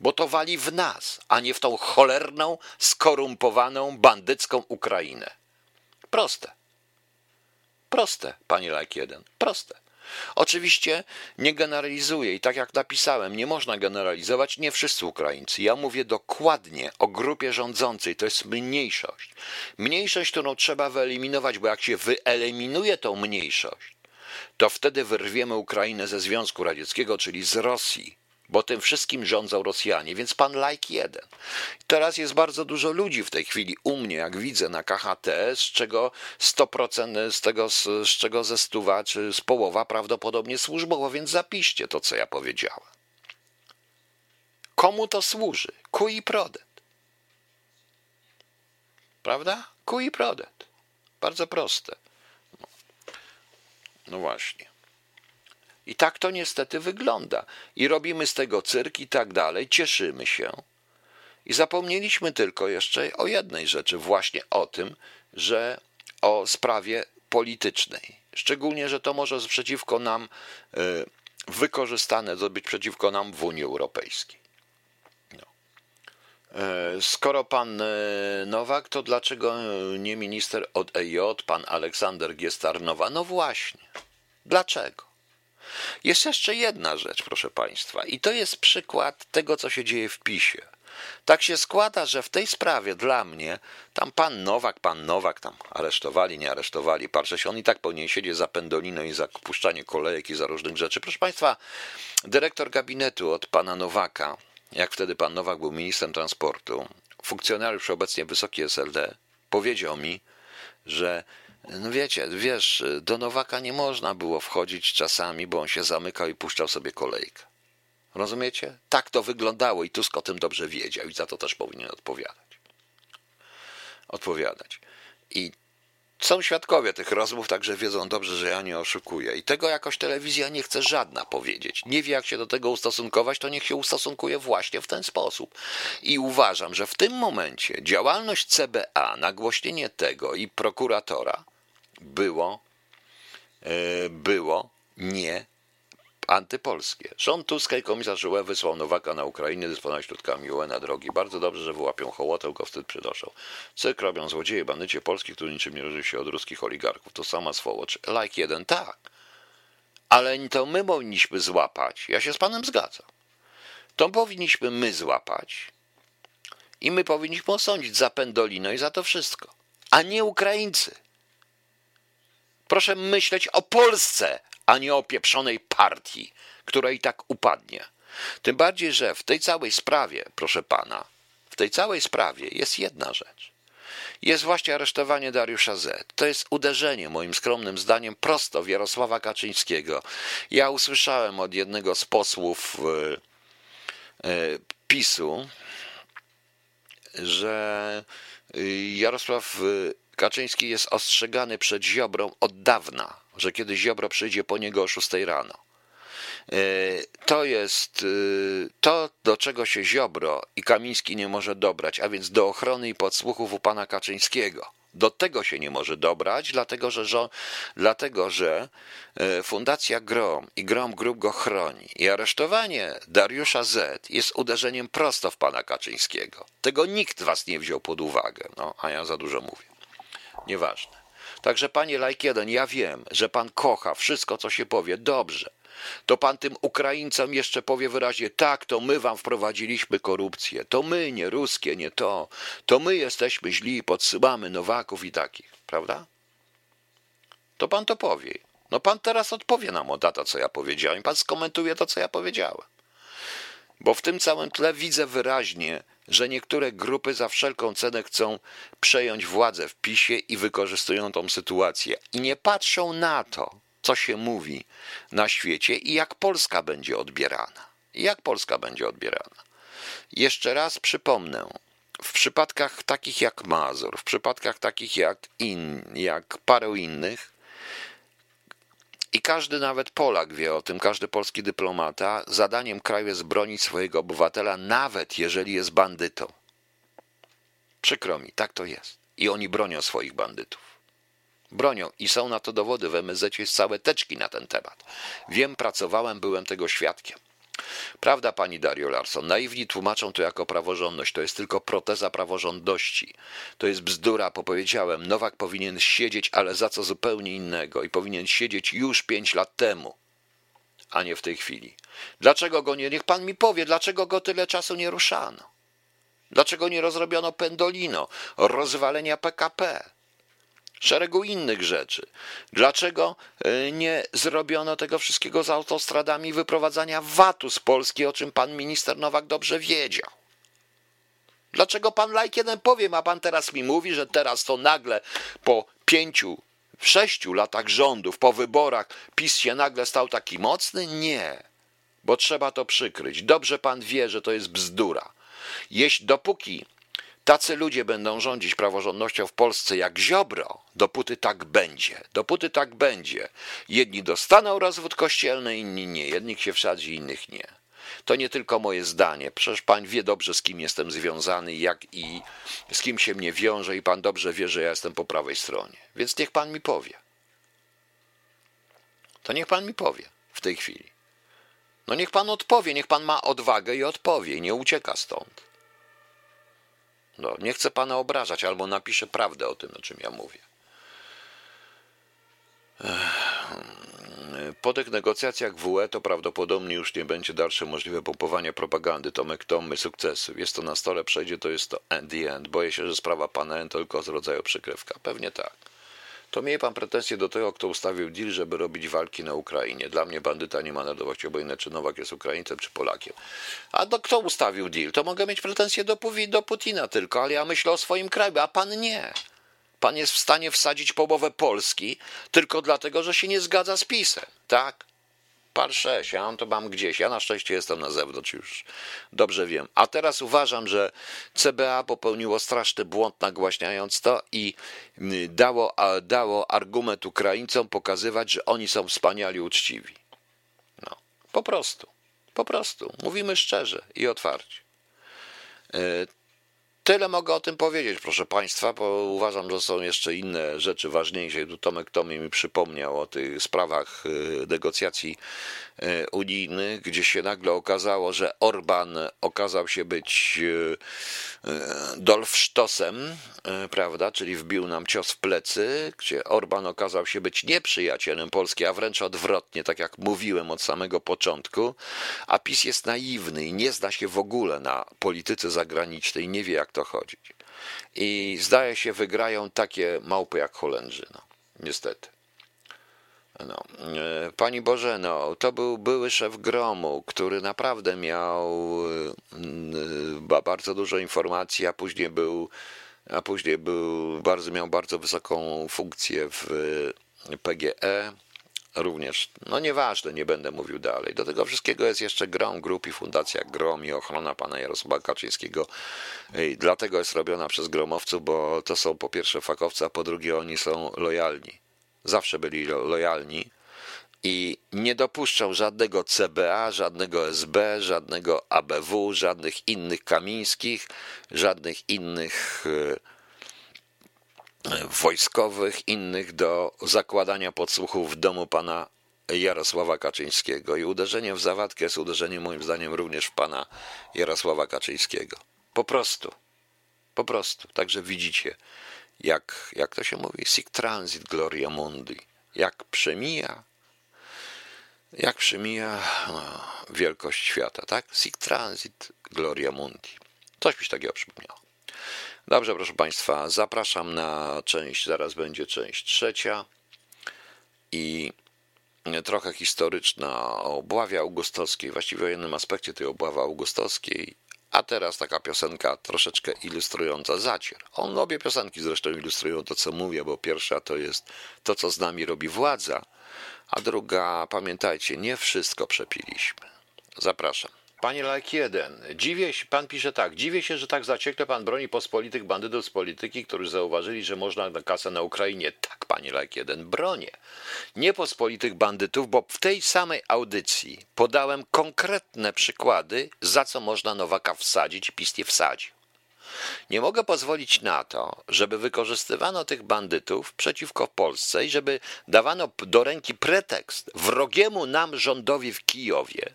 [SPEAKER 1] Bo to wali w nas, a nie w tą cholerną, skorumpowaną, bandycką Ukrainę. Proste. Proste, panie Lajk jeden. Proste. Oczywiście nie generalizuję i tak jak napisałem, nie można generalizować, nie wszyscy Ukraińcy. Ja mówię dokładnie o grupie rządzącej, to jest mniejszość. Mniejszość, którą trzeba wyeliminować, bo jak się wyeliminuje tą mniejszość, to wtedy wyrwiemy Ukrainę ze Związku Radzieckiego, czyli z Rosji bo tym wszystkim rządzą Rosjanie, więc pan like jeden. Teraz jest bardzo dużo ludzi w tej chwili u mnie, jak widzę na KHT, z czego 100% z tego, z, czego ze stuwa czy z połowa prawdopodobnie służbowo, więc zapiszcie to, co ja powiedziałem. Komu to służy? Kui prodet. Prawda? Kui prodet. Bardzo proste. No, no właśnie. I tak to niestety wygląda. I robimy z tego cyrk i tak dalej, cieszymy się. I zapomnieliśmy tylko jeszcze o jednej rzeczy, właśnie o tym, że o sprawie politycznej. Szczególnie, że to może przeciwko nam y, wykorzystane, być przeciwko nam w Unii Europejskiej. No. E, skoro pan e, Nowak, to dlaczego nie minister od EJ, pan Aleksander Giestarnowa? No właśnie. Dlaczego? Jest jeszcze jedna rzecz, proszę Państwa, i to jest przykład tego, co się dzieje w PiSie. Tak się składa, że w tej sprawie dla mnie tam pan Nowak, pan Nowak tam aresztowali, nie aresztowali, patrzę się, on i tak powinien siedzieć za pendoliną i za puszczanie kolejek i za różnych rzeczy. Proszę Państwa, dyrektor gabinetu od pana Nowaka, jak wtedy pan Nowak był ministrem transportu, funkcjonariusz obecnie wysoki SLD, powiedział mi, że no wiecie, wiesz, do Nowaka nie można było wchodzić czasami, bo on się zamykał i puszczał sobie kolejkę. Rozumiecie? Tak to wyglądało i Tusk o tym dobrze wiedział i za to też powinien odpowiadać. Odpowiadać. I są świadkowie tych rozmów, także wiedzą dobrze, że ja nie oszukuję. I tego jakoś telewizja nie chce żadna powiedzieć. Nie wie, jak się do tego ustosunkować, to niech się ustosunkuje właśnie w ten sposób. I uważam, że w tym momencie działalność CBA, nagłośnienie tego i prokuratora było, e, było nie antypolskie. Rząd Tuska i komisarz UE wysłał Nowaka na Ukrainę dysponować środkami UE na drogi. Bardzo dobrze, że wyłapią hołotę, go wstyd przynoszą. Cyrk robią złodzieje, bandycie polski, którzy niczym nie różnią się od ruskich oligarchów. To sama swołocz. Like jeden, tak. Ale to my powinniśmy złapać. Ja się z panem zgadzam. To powinniśmy my złapać i my powinniśmy osądzić za Pendolino i za to wszystko, a nie Ukraińcy. Proszę myśleć o Polsce, a nie o pieprzonej partii, która i tak upadnie. Tym bardziej, że w tej całej sprawie, proszę pana, w tej całej sprawie jest jedna rzecz. Jest właśnie aresztowanie Dariusza Z. To jest uderzenie, moim skromnym zdaniem, prosto w Jarosława Kaczyńskiego. Ja usłyszałem od jednego z posłów e, e, PiSu, że Jarosław Kaczyński jest ostrzegany przed Ziobrą od dawna, że kiedy Ziobro przyjdzie po niego o 6 rano. E, to jest e, to, do czego się Ziobro i Kamiński nie może dobrać, a więc do ochrony i podsłuchów u pana Kaczyńskiego. Do tego się nie może dobrać, dlatego że, że, dlatego, że e, Fundacja Grom i Grom Group go chroni. I aresztowanie Dariusza Z jest uderzeniem prosto w pana Kaczyńskiego. Tego nikt was nie wziął pod uwagę, no, a ja za dużo mówię. Nieważne. Także panie Lajkieden, ja wiem, że pan kocha wszystko, co się powie. Dobrze. To pan tym Ukraińcom jeszcze powie wyraźnie, tak, to my wam wprowadziliśmy korupcję. To my, nie ruskie, nie to. To my jesteśmy źli, podsyłamy Nowaków i takich, prawda? To pan to powie. No pan teraz odpowie nam o to, co ja powiedziałem. Pan skomentuje to, co ja powiedziałem. Bo w tym całym tle widzę wyraźnie, że niektóre grupy za wszelką cenę chcą przejąć władzę w PiSie i wykorzystują tą sytuację. I nie patrzą na to, co się mówi na świecie i jak Polska będzie odbierana. Jak Polska będzie odbierana. Jeszcze raz przypomnę, w przypadkach takich jak Mazur, w przypadkach takich jak, in, jak parę innych, i każdy nawet Polak wie o tym, każdy polski dyplomata, zadaniem kraju jest bronić swojego obywatela, nawet jeżeli jest bandytą. Przykro mi, tak to jest. I oni bronią swoich bandytów. Bronią i są na to dowody. W MSZ jest całe teczki na ten temat. Wiem, pracowałem, byłem tego świadkiem. Prawda, pani Dario Larson? Naiwni tłumaczą to jako praworządność. To jest tylko proteza praworządności. To jest bzdura, powiedziałem. Nowak powinien siedzieć, ale za co zupełnie innego. I powinien siedzieć już pięć lat temu, a nie w tej chwili. Dlaczego go nie? Niech pan mi powie, dlaczego go tyle czasu nie ruszano? Dlaczego nie rozrobiono pendolino, rozwalenia PKP? Szeregu innych rzeczy. Dlaczego e, nie zrobiono tego wszystkiego z autostradami wyprowadzania VAT-u z Polski, o czym pan minister Nowak dobrze wiedział? Dlaczego pan lajk jeden powiem, a pan teraz mi mówi, że teraz to nagle po pięciu, sześciu latach rządów, po wyborach PiS się nagle stał taki mocny? Nie, bo trzeba to przykryć. Dobrze pan wie, że to jest bzdura. Jeśli dopóki Tacy ludzie będą rządzić praworządnością w Polsce jak Ziobro, dopóty tak będzie. Dopóty tak będzie. Jedni dostaną rozwód kościelny, inni nie. Jednych się wsadzi, innych nie. To nie tylko moje zdanie. Przecież pan wie dobrze, z kim jestem związany, jak i z kim się mnie wiąże, i pan dobrze wie, że ja jestem po prawej stronie. Więc niech pan mi powie. To niech pan mi powie w tej chwili. No niech pan odpowie, niech pan ma odwagę i odpowie, nie ucieka stąd. No, nie chcę pana obrażać, albo napiszę prawdę o tym, o czym ja mówię. Po tych negocjacjach w UE to prawdopodobnie już nie będzie dalsze możliwe pompowanie propagandy. Tomek Tomy sukcesu. Jest to na stole, przejdzie, to jest to end the end. Boję się, że sprawa pana N tylko z rodzaju przykrywka. Pewnie tak to miej pan pretensje do tego, kto ustawił deal, żeby robić walki na Ukrainie. Dla mnie bandyta nie ma narodowości obojętne, czy Nowak jest Ukraińcem, czy Polakiem. A do, kto ustawił deal? To mogę mieć pretensje do, do Putina tylko, ale ja myślę o swoim kraju, a pan nie. Pan jest w stanie wsadzić połowę Polski tylko dlatego, że się nie zgadza z PiSem, tak? Par 6, ja to mam gdzieś. Ja na szczęście jestem na zewnątrz już. Dobrze wiem. A teraz uważam, że CBA popełniło straszny błąd nagłaśniając to i dało, dało argument Ukraińcom pokazywać, że oni są wspaniali uczciwi. No, po prostu. Po prostu. Mówimy szczerze i otwarcie. Tyle mogę o tym powiedzieć, proszę Państwa, bo uważam, że są jeszcze inne rzeczy ważniejsze. Tu Tomek Tomi mi przypomniał o tych sprawach y, negocjacji y, unijnych, gdzie się nagle okazało, że Orban okazał się być y, Dolfsztosem, prawda, czyli wbił nam cios w plecy, gdzie Orban okazał się być nieprzyjacielem Polski, a wręcz odwrotnie, tak jak mówiłem od samego początku, a PiS jest naiwny i nie zna się w ogóle na polityce zagranicznej, nie wie jak to chodzić. I zdaje się, wygrają takie małpy jak Holendrzy. No, niestety. No. E, pani Bożeno, to był były szef gromu, który naprawdę miał e, bardzo dużo informacji, a później był, a później był bardzo, miał bardzo wysoką funkcję w PGE również, no nieważne, nie będę mówił dalej. Do tego wszystkiego jest jeszcze Grom Group i Fundacja Grom i ochrona pana Jarosława Kaczyńskiego. I dlatego jest robiona przez gromowców, bo to są po pierwsze fakowcy, a po drugie oni są lojalni. Zawsze byli lojalni i nie dopuszczą żadnego CBA, żadnego SB, żadnego ABW, żadnych innych Kamińskich, żadnych innych e, wojskowych, innych do zakładania podsłuchów w domu pana Jarosława Kaczyńskiego. I uderzenie w zawadkę jest uderzeniem moim zdaniem również w pana Jarosława Kaczyńskiego. Po prostu. Po prostu. Także widzicie, jak, jak to się mówi, sic transit gloria mundi. Jak przemija, jak przemija no, wielkość świata, tak? Sic transit gloria mundi. Coś mi się takiego przypomniało. Dobrze, proszę Państwa, zapraszam na część, zaraz będzie część trzecia i trochę historyczna o obławie augustowskiej, właściwie o jednym aspekcie tej obławy augustowskiej, a teraz taka piosenka troszeczkę ilustrująca zacier. On obie piosenki zresztą ilustrują to, co mówię, bo pierwsza to jest to, co z nami robi władza, a druga, pamiętajcie, nie wszystko przepiliśmy. Zapraszam. Panie Lek 1, dziwię się, pan pisze tak, dziwię się, że tak zaciekle pan broni pospolitych bandytów z polityki, którzy zauważyli, że można na kasę na Ukrainie. Tak, panie Lek 1, bronię. Nie pospolitych bandytów, bo w tej samej audycji podałem konkretne przykłady, za co można Nowaka wsadzić i PiS nie wsadził. Nie mogę pozwolić na to, żeby wykorzystywano tych bandytów przeciwko Polsce i żeby dawano do ręki pretekst wrogiemu nam rządowi w Kijowie,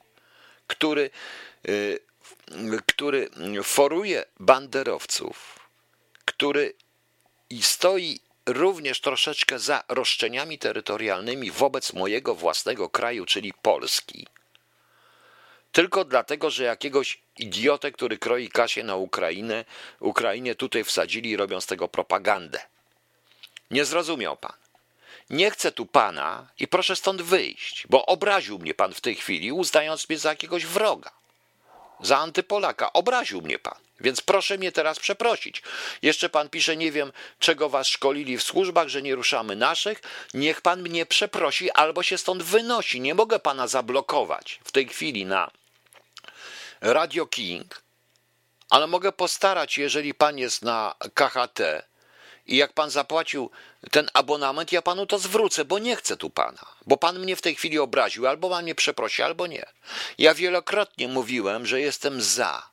[SPEAKER 1] który, y, który foruje banderowców, który stoi również troszeczkę za roszczeniami terytorialnymi wobec mojego własnego kraju, czyli Polski. Tylko dlatego, że jakiegoś idiotę, który kroi kasie na Ukrainę, Ukrainie tutaj wsadzili i robią z tego propagandę. Nie zrozumiał pan. Nie chcę tu pana i proszę stąd wyjść, bo obraził mnie pan w tej chwili, uznając mnie za jakiegoś wroga. Za antypolaka. Obraził mnie pan. Więc proszę mnie teraz przeprosić. Jeszcze pan pisze, nie wiem, czego was szkolili w służbach, że nie ruszamy naszych. Niech pan mnie przeprosi albo się stąd wynosi. Nie mogę pana zablokować w tej chwili na Radio King, ale mogę postarać, jeżeli pan jest na KHT i jak pan zapłacił ten abonament, ja panu to zwrócę, bo nie chcę tu pana, bo pan mnie w tej chwili obraził, albo pan mnie przeprosi, albo nie. Ja wielokrotnie mówiłem, że jestem za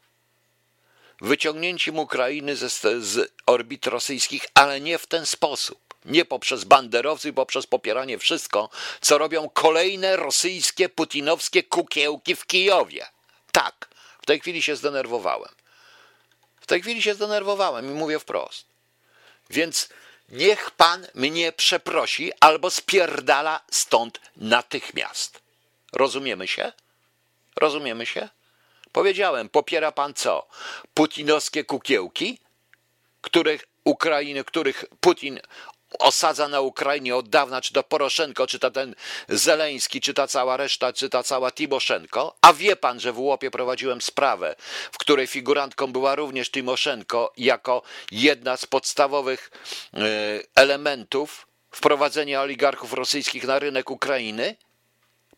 [SPEAKER 1] wyciągnięciem Ukrainy ze, z orbit rosyjskich, ale nie w ten sposób. Nie poprzez banderowców, poprzez popieranie wszystko, co robią kolejne rosyjskie, putinowskie kukiełki w Kijowie. Tak, w tej chwili się zdenerwowałem. W tej chwili się zdenerwowałem i mówię wprost. Więc niech pan mnie przeprosi albo spierdala stąd natychmiast. Rozumiemy się? Rozumiemy się? Powiedziałem, popiera pan co? Putinowskie kukiełki, których Ukrainy, których Putin osadza na Ukrainie od dawna, czy to Poroszenko, czy to ten Zeleński, czy ta cała reszta, czy ta cała Timoszenko, a wie pan, że w Łopie prowadziłem sprawę, w której figurantką była również Timoszenko jako jedna z podstawowych e, elementów wprowadzenia oligarchów rosyjskich na rynek Ukrainy,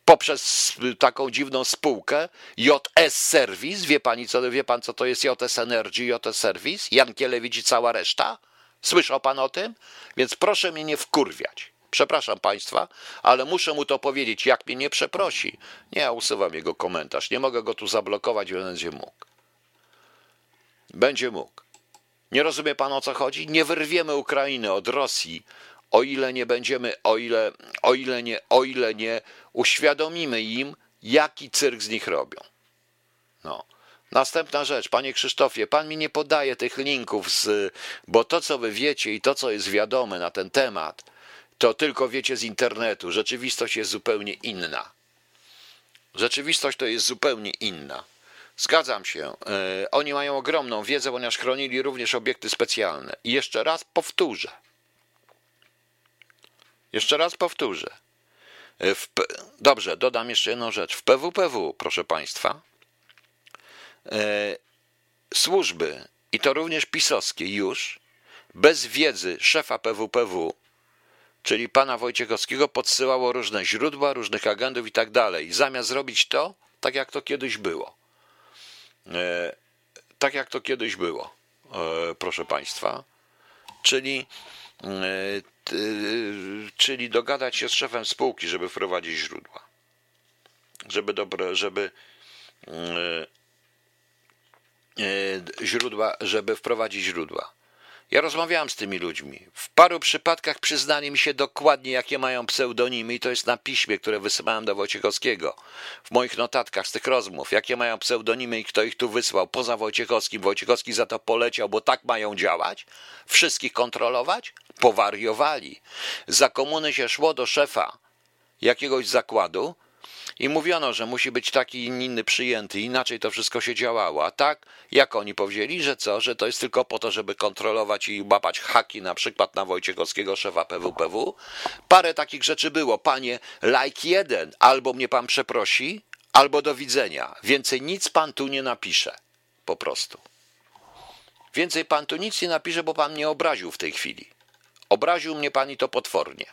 [SPEAKER 1] poprzez taką dziwną spółkę JS Service. Wie, pani, co, wie pan, co to jest JS Energy, JS Service? Jankielewicz i cała reszta? Słyszał pan o tym? Więc proszę mnie nie wkurwiać. Przepraszam państwa, ale muszę mu to powiedzieć. Jak mnie nie przeprosi, nie, usuwam jego komentarz. Nie mogę go tu zablokować, będzie mógł. Będzie mógł. Nie rozumie pan o co chodzi? Nie wyrwiemy Ukrainy od Rosji, o ile nie będziemy, o ile, o ile nie, o ile nie uświadomimy im, jaki cyrk z nich robią. No. Następna rzecz, panie Krzysztofie, pan mi nie podaje tych linków, z, bo to, co wy wiecie i to, co jest wiadome na ten temat, to tylko wiecie z internetu. Rzeczywistość jest zupełnie inna. Rzeczywistość to jest zupełnie inna. Zgadzam się. E, oni mają ogromną wiedzę, ponieważ chronili również obiekty specjalne. I jeszcze raz powtórzę. Jeszcze raz powtórzę. E, dobrze, dodam jeszcze jedną rzecz. W PWPW, proszę Państwa, służby, i to również pisowskie już, bez wiedzy szefa PWPW, czyli pana Wojciechowskiego, podsyłało różne źródła, różnych agentów i tak dalej. Zamiast zrobić to, tak jak to kiedyś było. E, tak jak to kiedyś było, e, proszę Państwa. Czyli e, czyli dogadać się z szefem spółki, żeby wprowadzić źródła. Żeby dobre, żeby źródła, żeby wprowadzić źródła. Ja rozmawiałem z tymi ludźmi. W paru przypadkach przyznali mi się dokładnie, jakie mają pseudonimy, i to jest na piśmie, które wysyłałem do Wojciechowskiego. W moich notatkach z tych rozmów, jakie mają pseudonimy i kto ich tu wysłał, poza Wojciechowskim. Wojciechowski za to poleciał, bo tak mają działać? Wszystkich kontrolować? Powariowali. Za komuny się szło do szefa jakiegoś zakładu, i mówiono, że musi być taki inny przyjęty, inaczej to wszystko się działało. A tak, jak oni powiedzieli, że co, że to jest tylko po to, żeby kontrolować i łapać haki na przykład na Wojciechowskiego, szefa PWPW. Parę takich rzeczy było. Panie, like jeden, albo mnie pan przeprosi, albo do widzenia. Więcej nic pan tu nie napisze. Po prostu. Więcej pan tu nic nie napisze, bo pan mnie obraził w tej chwili. Obraził mnie pan i to potwornie.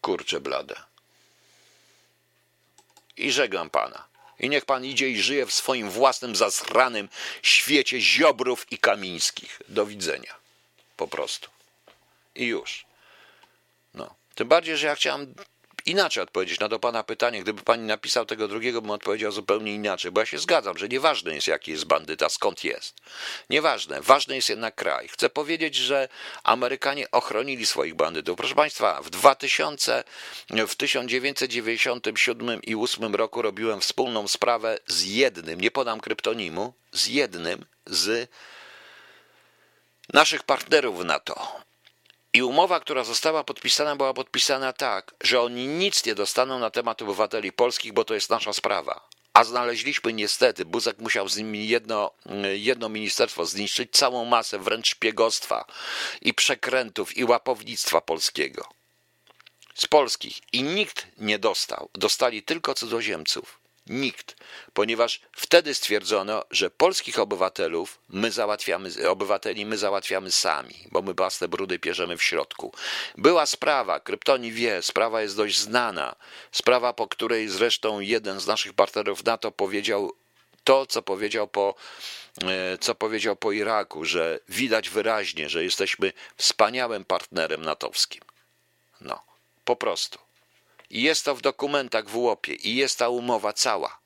[SPEAKER 1] Kurczę blade i żegnam pana. I niech pan idzie i żyje w swoim własnym zasranym świecie ziobrów i kamińskich. Do widzenia. Po prostu. I już. No. Tym bardziej, że ja chciałem inaczej odpowiedzieć na to pana pytanie. Gdyby pani napisał tego drugiego, bym odpowiedział zupełnie inaczej, bo ja się zgadzam, że nieważne jest, jaki jest bandyta, skąd jest. Nieważne, ważny jest jednak kraj. Chcę powiedzieć, że Amerykanie ochronili swoich bandytów. Proszę państwa, w 2000, w 1997 i 8 roku robiłem wspólną sprawę z jednym, nie podam kryptonimu, z jednym z naszych partnerów w NATO. I umowa, która została podpisana, była podpisana tak, że oni nic nie dostaną na temat obywateli polskich, bo to jest nasza sprawa. A znaleźliśmy niestety, Buzek musiał z nimi jedno, jedno ministerstwo zniszczyć, całą masę wręcz szpiegostwa i przekrętów i łapownictwa polskiego. Z polskich. I nikt nie dostał. Dostali tylko cudzoziemców. Nikt, ponieważ wtedy stwierdzono, że polskich obywatelów my załatwiamy, obywateli my załatwiamy sami, bo my własne brudy pierzemy w środku. Była sprawa, Kryptoni wie, sprawa jest dość znana, sprawa, po której zresztą jeden z naszych partnerów NATO powiedział to, co powiedział po, e, co powiedział po Iraku, że widać wyraźnie, że jesteśmy wspaniałym partnerem natowskim. No, po prostu. I jest to w dokumentach w łopie i jest ta umowa cała.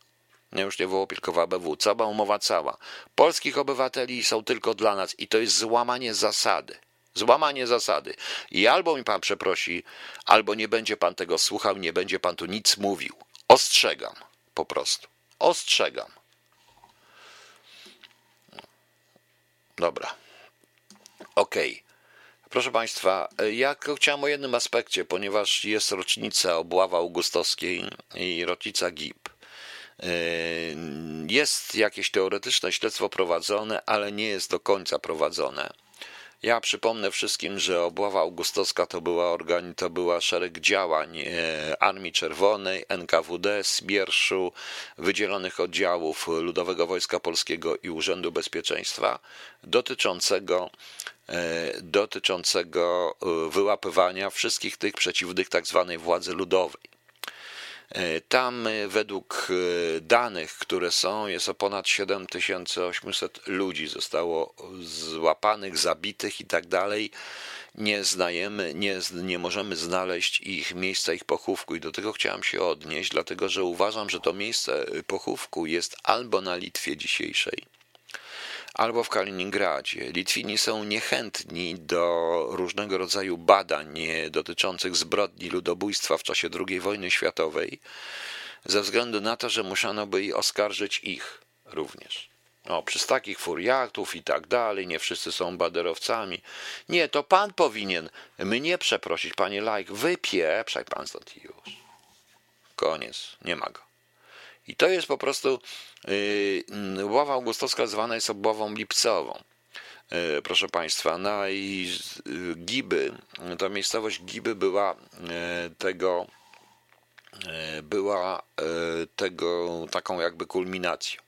[SPEAKER 1] Nie już nie w łopie, tylko w ABW. Cała umowa cała. Polskich obywateli są tylko dla nas i to jest złamanie zasady. Złamanie zasady. I albo mi pan przeprosi, albo nie będzie pan tego słuchał, nie będzie pan tu nic mówił. Ostrzegam. Po prostu. Ostrzegam. Dobra. Okej. Okay. Proszę Państwa, ja chciałem o jednym aspekcie, ponieważ jest rocznica obławy augustowskiej i rocznica GIP. Yy, jest jakieś teoretyczne śledztwo prowadzone, ale nie jest do końca prowadzone. Ja przypomnę wszystkim, że obława augustowska to była, organi- to była szereg działań e, Armii Czerwonej, NKWD, Smierszu, wydzielonych oddziałów Ludowego Wojska Polskiego i Urzędu Bezpieczeństwa dotyczącego e, dotyczącego e, wyłapywania wszystkich tych przeciwnych tak zwanej władzy ludowej. E, tam e, według e, danych, które są, jest o ponad 7800 ludzi zostało złapanych, zabitych i tak. Nie znajemy, nie, nie możemy znaleźć ich miejsca ich pochówku i do tego chciałem się odnieść, dlatego że uważam, że to miejsce pochówku jest albo na Litwie dzisiejszej, albo w Kaliningradzie. Litwini są niechętni do różnego rodzaju badań dotyczących zbrodni ludobójstwa w czasie II wojny światowej, ze względu na to, że musiano by oskarżyć ich również. O, przez takich furiatów i tak dalej, nie wszyscy są baderowcami. Nie, to pan powinien mnie przeprosić, panie Lajk, wypieprzaj pan stąd już. Koniec, nie ma go. I to jest po prostu yy, ława augustowska zwana jest obławą lipcową. Yy, proszę Państwa, no i Giby, ta miejscowość Giby była tego była tego taką jakby kulminacją.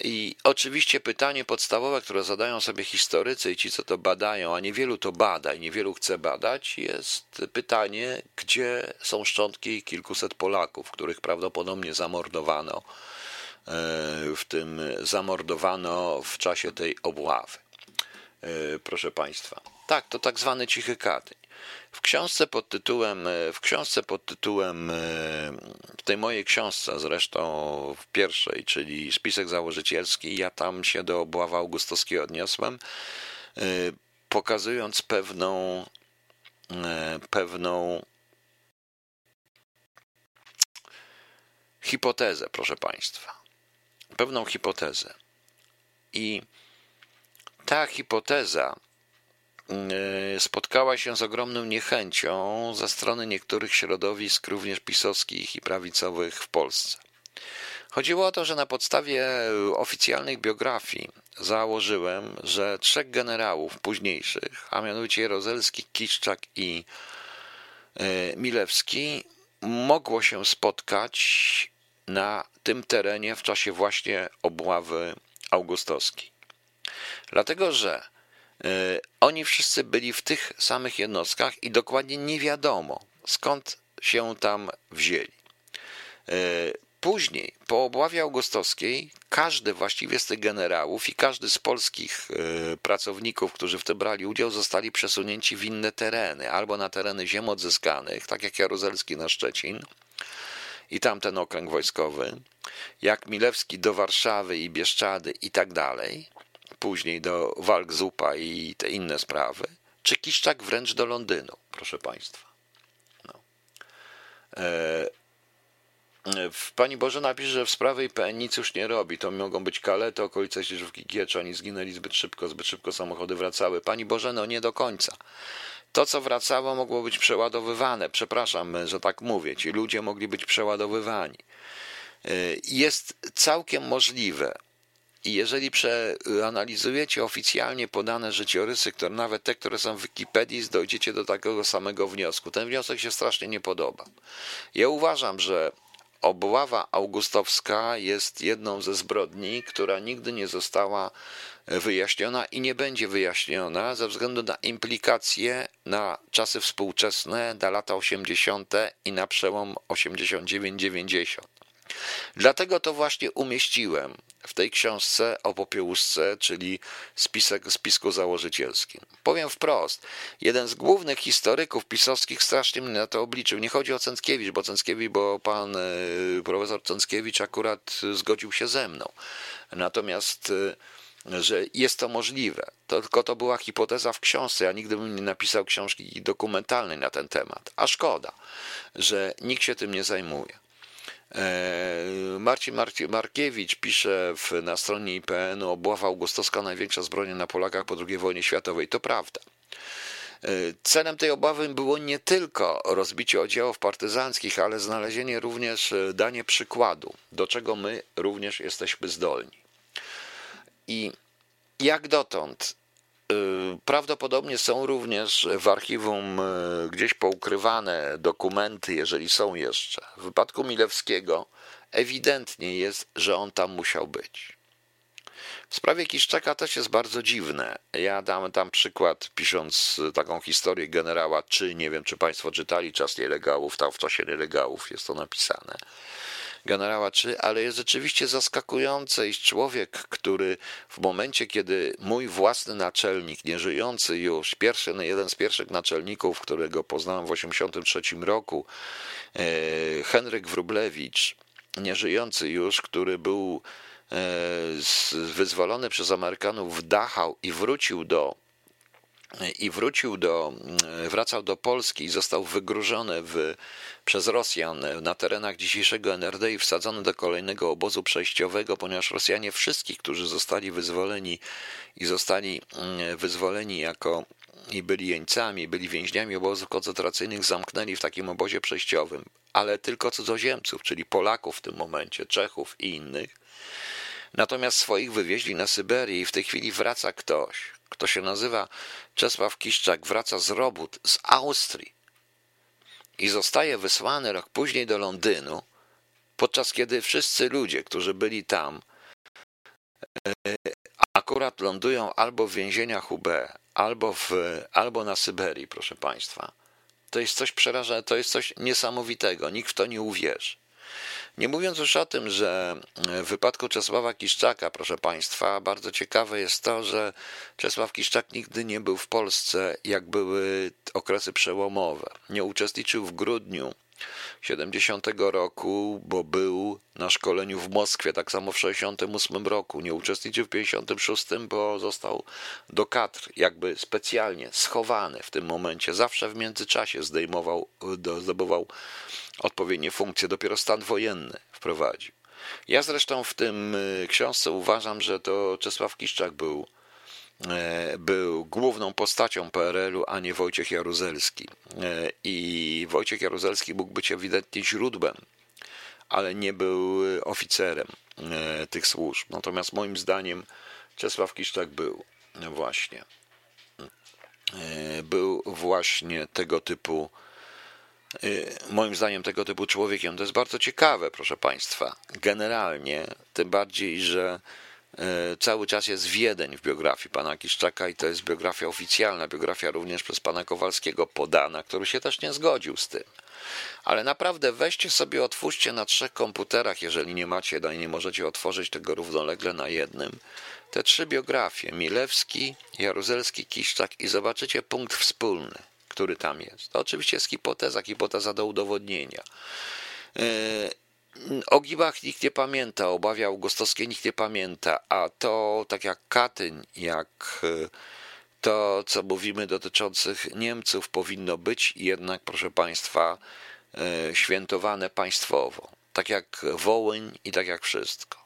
[SPEAKER 1] I oczywiście pytanie podstawowe, które zadają sobie historycy i ci, co to badają, a niewielu to bada i niewielu chce badać, jest pytanie, gdzie są szczątki kilkuset Polaków, których prawdopodobnie zamordowano, w tym zamordowano w czasie tej obławy. E, proszę Państwa, tak, to tak zwany cichy katyń. W książce pod tytułem, e, w książce pod tytułem, e, w tej mojej książce zresztą w pierwszej, czyli spisek założycielski, ja tam się do obławy augustowskiej odniosłem, e, pokazując pewną, pewną hipotezę, proszę Państwa. Pewną hipotezę. I ta hipoteza E, spotkała się z ogromną niechęcią ze strony niektórych środowisk, również pisowskich i prawicowych w Polsce. Chodziło o to, że na podstawie oficjalnych biografii założyłem, że trzech generałów późniejszych, a mianowicie Jarozelski, Kiszczak i e, Milewski, mogło się spotkać na tym terenie w czasie właśnie obławy augustowskiej. Dlatego, że E, oni wszyscy byli w tych samych jednostkach i dokładnie nie wiadomo, skąd się tam wzięli. E, Później, po obławie augustowskiej, każdy właściwie z tych generałów i każdy z polskich y, pracowników, którzy w tym brali udział, zostali przesunięci w inne tereny, albo na tereny ziem odzyskanych, tak jak Jaruzelski na Szczecin i tamten okręg wojskowy, jak Milewski do Warszawy i Bieszczady i tak dalej, później do Walk-Zupa i te inne sprawy, czy Kiszczak wręcz do Londynu, proszę Państwa. No. E, Pani Bożena pisze, że w sprawie IPN nic już nie robi. To mogą być kalety, okolice Ścieżówki Giecz. Oni zginęli zbyt szybko, zbyt szybko samochody wracały. Pani Bożeno, nie do końca. To, co wracało, mogło być przeładowywane. Przepraszam, że tak mówię. Ci ludzie mogli być przeładowywani. Y, jest całkiem możliwe, i jeżeli przeanalizujecie oficjalnie podane życiorysy, które nawet te, które są w Wikipedii, dojdziecie do takiego samego wniosku. Ten wniosek się strasznie nie podoba. Ja uważam, że obława augustowska jest jedną ze zbrodni, która nigdy nie została wyjaśniona i nie będzie wyjaśniona ze względu na implikacje na czasy współczesne, na lata 80. i na przełom 89-90. Dlatego to właśnie umieściłem w tej książce o popiełuszce, czyli spisek, spisku założycielskim. Powiem wprost, jeden z głównych historyków pisowskich strasznie mnie na to obliczył. Nie chodzi o Cęckiewicz, bo Cęckiewicz, bo pan e, profesor Cęckiewicz akurat zgodził się ze mną. Natomiast e, że jest to możliwe. To, tylko to była hipoteza w książce. Ja nigdy bym nie napisał książki dokumentalnej na ten temat. A szkoda, że nikt się tym nie zajmuje. E, Marcin Markiewicz pisze w, na stronie IPN obława augustowska największa zbrodnia na Polakach po II wojnie światowej. To prawda. E, celem tej obawy było nie tylko rozbicie oddziałów partyzanckich, ale znalezienie również, e, danie przykładu, do czego my również jesteśmy zdolni. I jak dotąd prawdopodobnie są również w archiwum y, gdzieś poukrywane dokumenty, jeżeli są jeszcze. W wypadku Milewskiego ewidentnie jest, że on tam musiał być. W sprawie Kiszczaka też jest bardzo dziwne. Ja dam tam przykład, pisząc taką historię generała, czy nie wiem, czy Państwo czytali czas nielegałów, tam w czasie nielegałów jest to napisane generała czy, ale jest rzeczywiście zaskakujące, iż człowiek, który w momencie, kiedy mój własny naczelnik, nieżyjący już, pierwszy, no, jeden z pierwszych naczelników, którego poznałem w 1983 roku, e, Henryk Wrublewicz, nieżyjący już, który był e, wyzwolony przez Amerykanów w Dachau i wrócił do i wrócił do, wracał do Polski i został wygrużony w, przez Rosjan na terenach dzisiejszego NRD i wsadzony do kolejnego obozu przejściowego, ponieważ Rosjanie wszystkich, którzy zostali wyzwoleni i zostali mm, wyzwoleni jako i byli jeńcami, byli więźniami obozów koncentracyjnych, zamknęli w takim obozie przejściowym, ale tylko cudzoziemców, czyli Polaków w tym momencie, Czechów i innych. Natomiast swoich wywieźli na Syberię i w tej chwili wraca ktoś, kto się nazywa Czesław Kiszczak, wraca z robót z Austrii i zostaje wysłany rok później do Londynu, podczas kiedy wszyscy ludzie, którzy byli tam, e, akurat lądują albo w więzieniach UB, albo, w, albo na Syberii, proszę Państwa. To jest coś przerażającego, to jest coś niesamowitego, nikt w to nie uwierzy. Nie mówiąc już o tym, że w wypadku Czesława Kiszczaka, proszę Państwa, bardzo ciekawe jest to, że Czesław Kiszczak nigdy nie był w Polsce, jak były okresy przełomowe. Nie uczestniczył w grudniu 70 roku, bo był na szkoleniu w Moskwie, tak samo w 68 roku. Nie uczestniczył w 56, bo został do kadr jakby specjalnie schowany w tym momencie. Zawsze w międzyczasie zdejmował, zdobywał odpowiednie funkcje, dopiero stan wojenny wprowadził. Ja zresztą w tym y, książce uważam, że to Czesław Kiszczak był, był główną postacią PRL-u, a nie Wojciech Jaruzelski. E, I Wojciech Jaruzelski mógł być ewidentnie źródłem, ale nie był oficerem e, tych służb. Natomiast moim zdaniem Czesław Kiszczak był właśnie był właśnie tego typu moim zdaniem tego typu człowiekiem. To jest bardzo ciekawe, proszę Państwa. Generalnie, tym bardziej, że E, cały czas jest Wiedeń w biografii pana Kiszczaka i to jest biografia oficjalna, biografia również przez pana Kowalskiego podana, który się też nie zgodził z tym. Ale naprawdę weźcie sobie, otwórzcie na trzech komputerach, jeżeli nie macie, no i nie możecie otworzyć tego równolegle na jednym, te trzy biografie, Milewski, Jaruzelski, Kiszczak i zobaczycie punkt wspólny, który tam jest. To oczywiście jest hipoteza, hipoteza do udowodnienia. E, o Gibach nikt nie pamięta, o Bawie Augustowskiej nikt nie pamięta, a to tak jak Katyń, jak e, to, co mówimy dotyczących Niemców, powinno być jednak, proszę Państwa, e, świętowane państwowo. Tak jak Wołyń i tak jak wszystko.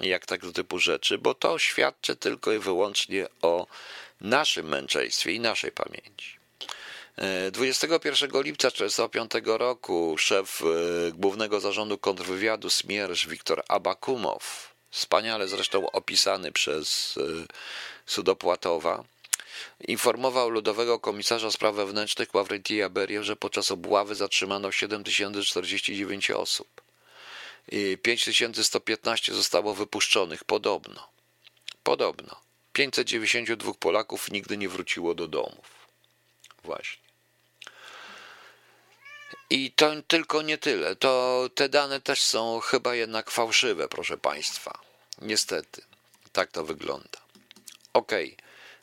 [SPEAKER 1] Jak tego typu rzeczy, bo to świadczy tylko i wyłącznie o naszym męczeństwie i naszej pamięci. 21 lipca 1945 roku szef e, Głównego Zarządu Kontrwywiadu Smierż Wiktor Abakumow, wspaniale zresztą opisany przez e, Sudopłatowa, informował ludowego komisarza spraw wewnętrznych Ławrentija Berię, że podczas obławy zatrzymano 7049 osób. I 5115 zostało wypuszczonych, podobno. Podobno. 592 Polaków nigdy nie wróciło do domów. Właśnie. I to tylko nie tyle. To te dane też są chyba jednak fałszywe, proszę Państwa. Niestety. Tak to wygląda. Okay.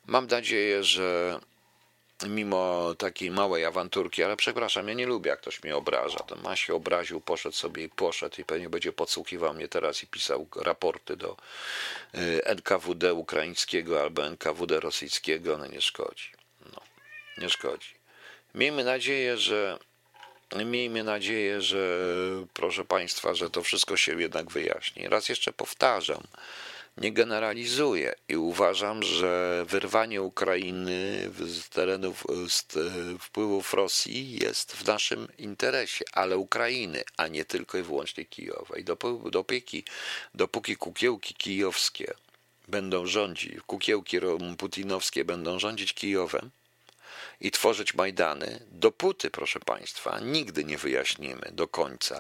[SPEAKER 1] Mam nadzieję, że mimo takiej małej awanturki, ale przepraszam, ja nie lubię, jak ktoś mnie obraża. Ten ma się obraził, poszedł sobie i poszedł i pewnie będzie podsłuchiwał mnie teraz i pisał raporty do y, NKWD ukraińskiego albo NKWD rosyjskiego, no nie szkodzi. No, nie szkodzi. Miejmy nadzieję, że Miejmy nadzieję, że proszę Państwa, że to wszystko się jednak wyjaśni. Raz jeszcze powtarzam, nie generalizuję i uważam, że wyrwanie Ukrainy z terenów z wpływów Rosji jest w naszym interesie, ale Ukrainy, a nie tylko i wyłącznie Kijowa. I dopóki, dopóki kukiełki kijowskie będą rządzić, kukiełki putinowskie będą rządzić Kijowem, i tworzyć Majdany, dopóty, proszę Państwa, nigdy nie wyjaśnimy do końca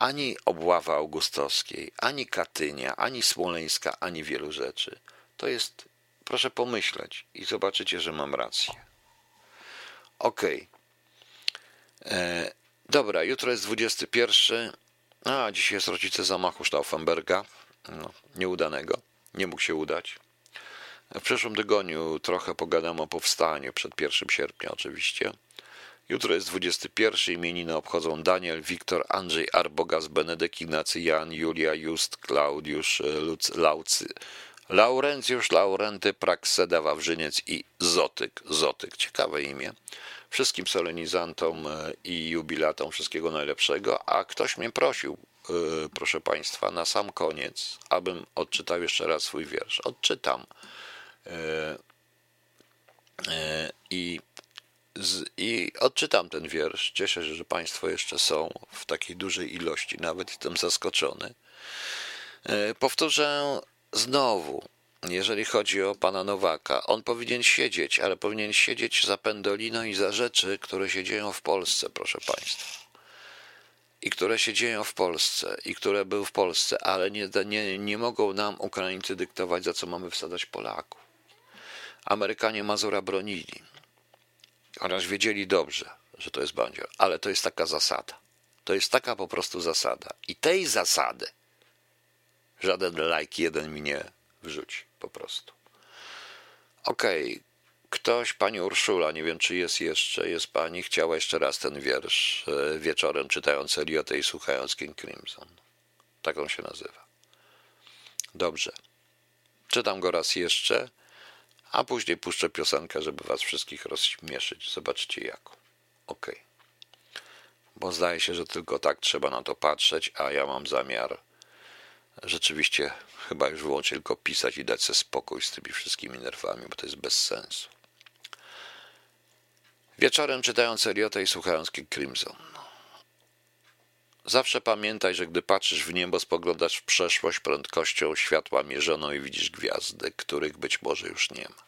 [SPEAKER 1] ani obławy augustowskiej, ani Katynia, ani Smoleńska, ani wielu rzeczy. To jest, proszę pomyśleć i zobaczycie, że mam rację. Okej. Okay. E, dobra, jutro jest 21. A, dzisiaj jest rodzice zamachu Stauffenberga. No, nieudanego. Nie mógł się udać. W przyszłym tygodniu trochę pogadam o powstaniu, przed 1 sierpnia oczywiście. Jutro jest 21. Imieniny obchodzą Daniel, Wiktor, Andrzej, Arbogas, Benedyk, Ignacy, Jan, Julia, Just, Klaudiusz, Luc, Laucy, Laurencjusz, Laurenty, Prakseda, Wawrzyniec i Zotyk. Zotyk, ciekawe imię. Wszystkim solenizantom e, i jubilatom wszystkiego najlepszego, a ktoś mnie prosił, e, proszę Państwa, na sam koniec, abym odczytał jeszcze raz swój wiersz. Odczytam. E, e, I, I odczytam ten wiersz. Cieszę się, że Państwo jeszcze są w takiej dużej ilości, nawet jestem zaskoczony. E, powtórzę znowu, jeżeli chodzi o pana Nowaka, on powinien siedzieć, ale powinien siedzieć za pendolino i za rzeczy, które się dzieją w Polsce, proszę państwa. I które się dzieją w Polsce, i które były w Polsce, ale nie, nie, nie mogą nam Ukraińcy dyktować, za co mamy wsadzać Polaków. Amerykanie Mazura bronili, chociaż wiedzieli dobrze, że to jest bandzior, ale to jest taka zasada. To jest taka po prostu zasada. I tej zasady żaden like jeden mi nie wrzuci, po prostu. Okej, okay. ktoś, pani Urszula, nie wiem czy jest jeszcze, jest pani, chciała jeszcze raz ten wiersz e, wieczorem czytając Eliotę i słuchając King Crimson. Tak on się nazywa. Dobrze. Czytam go raz jeszcze a później puszczę piosenkę, żeby was wszystkich rozśmieszyć. Zobaczcie jaką. Ok. Bo zdaje się, że tylko tak trzeba na to patrzeć, a ja mam zamiar rzeczywiście chyba już wyłącznie tylko pisać i dać sobie spokój z tymi wszystkimi nerwami, bo to jest bez sensu. Wieczorem czytając Eliota i słuchając King Crimson. Zawsze pamiętaj, że gdy patrzysz w niebo, spoglądasz w przeszłość prędkością światła mierzoną i widzisz gwiazdy, których być może już nie ma.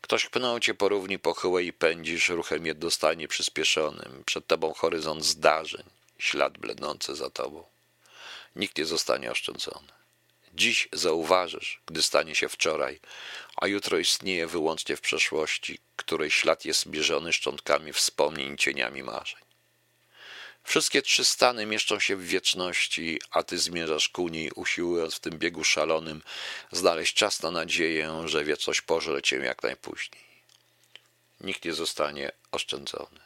[SPEAKER 1] Ktoś pnął cię po równi pochyłej i pędzisz ruchem jednostanie przyspieszonym. Przed tobą horyzont zdarzeń, ślad blednący za tobą. Nikt nie zostanie oszczędzony. Dziś zauważysz, gdy stanie się wczoraj, a jutro istnieje wyłącznie w przeszłości, której ślad jest mierzony szczątkami wspomnień cieniami marzeń. Wszystkie trzy stany mieszczą się w wieczności, a ty zmierzasz ku niej, usiłując w tym biegu szalonym znaleźć czas na nadzieję, że wieczność pożre cię jak najpóźniej. Nikt nie zostanie oszczędzony.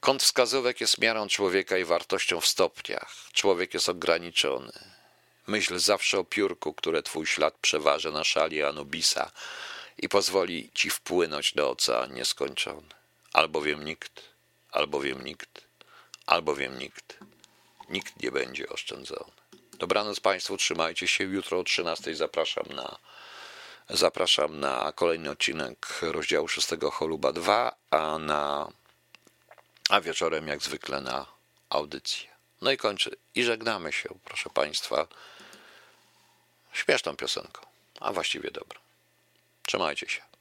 [SPEAKER 1] Kąt wskazówek jest miarą człowieka i wartością w stopniach. Człowiek jest ograniczony. Myśl zawsze o piórku, które twój ślad przeważy na szali Anubisa i pozwoli ci wpłynąć do ocean nieskończony. Albowiem nikt, albowiem nikt, albowiem nikt, nikt nie będzie oszczędzony. Dobranoc Państwu, trzymajcie się. Jutro o 13 zapraszam na zapraszam na kolejny odcinek rozdziału 6 Choluba 2, a na a wieczorem jak zwykle na audycję. No i kończę. I żegnamy się, proszę Państwa, śmieszną piosenką, a właściwie dobrą. Trzymajcie się.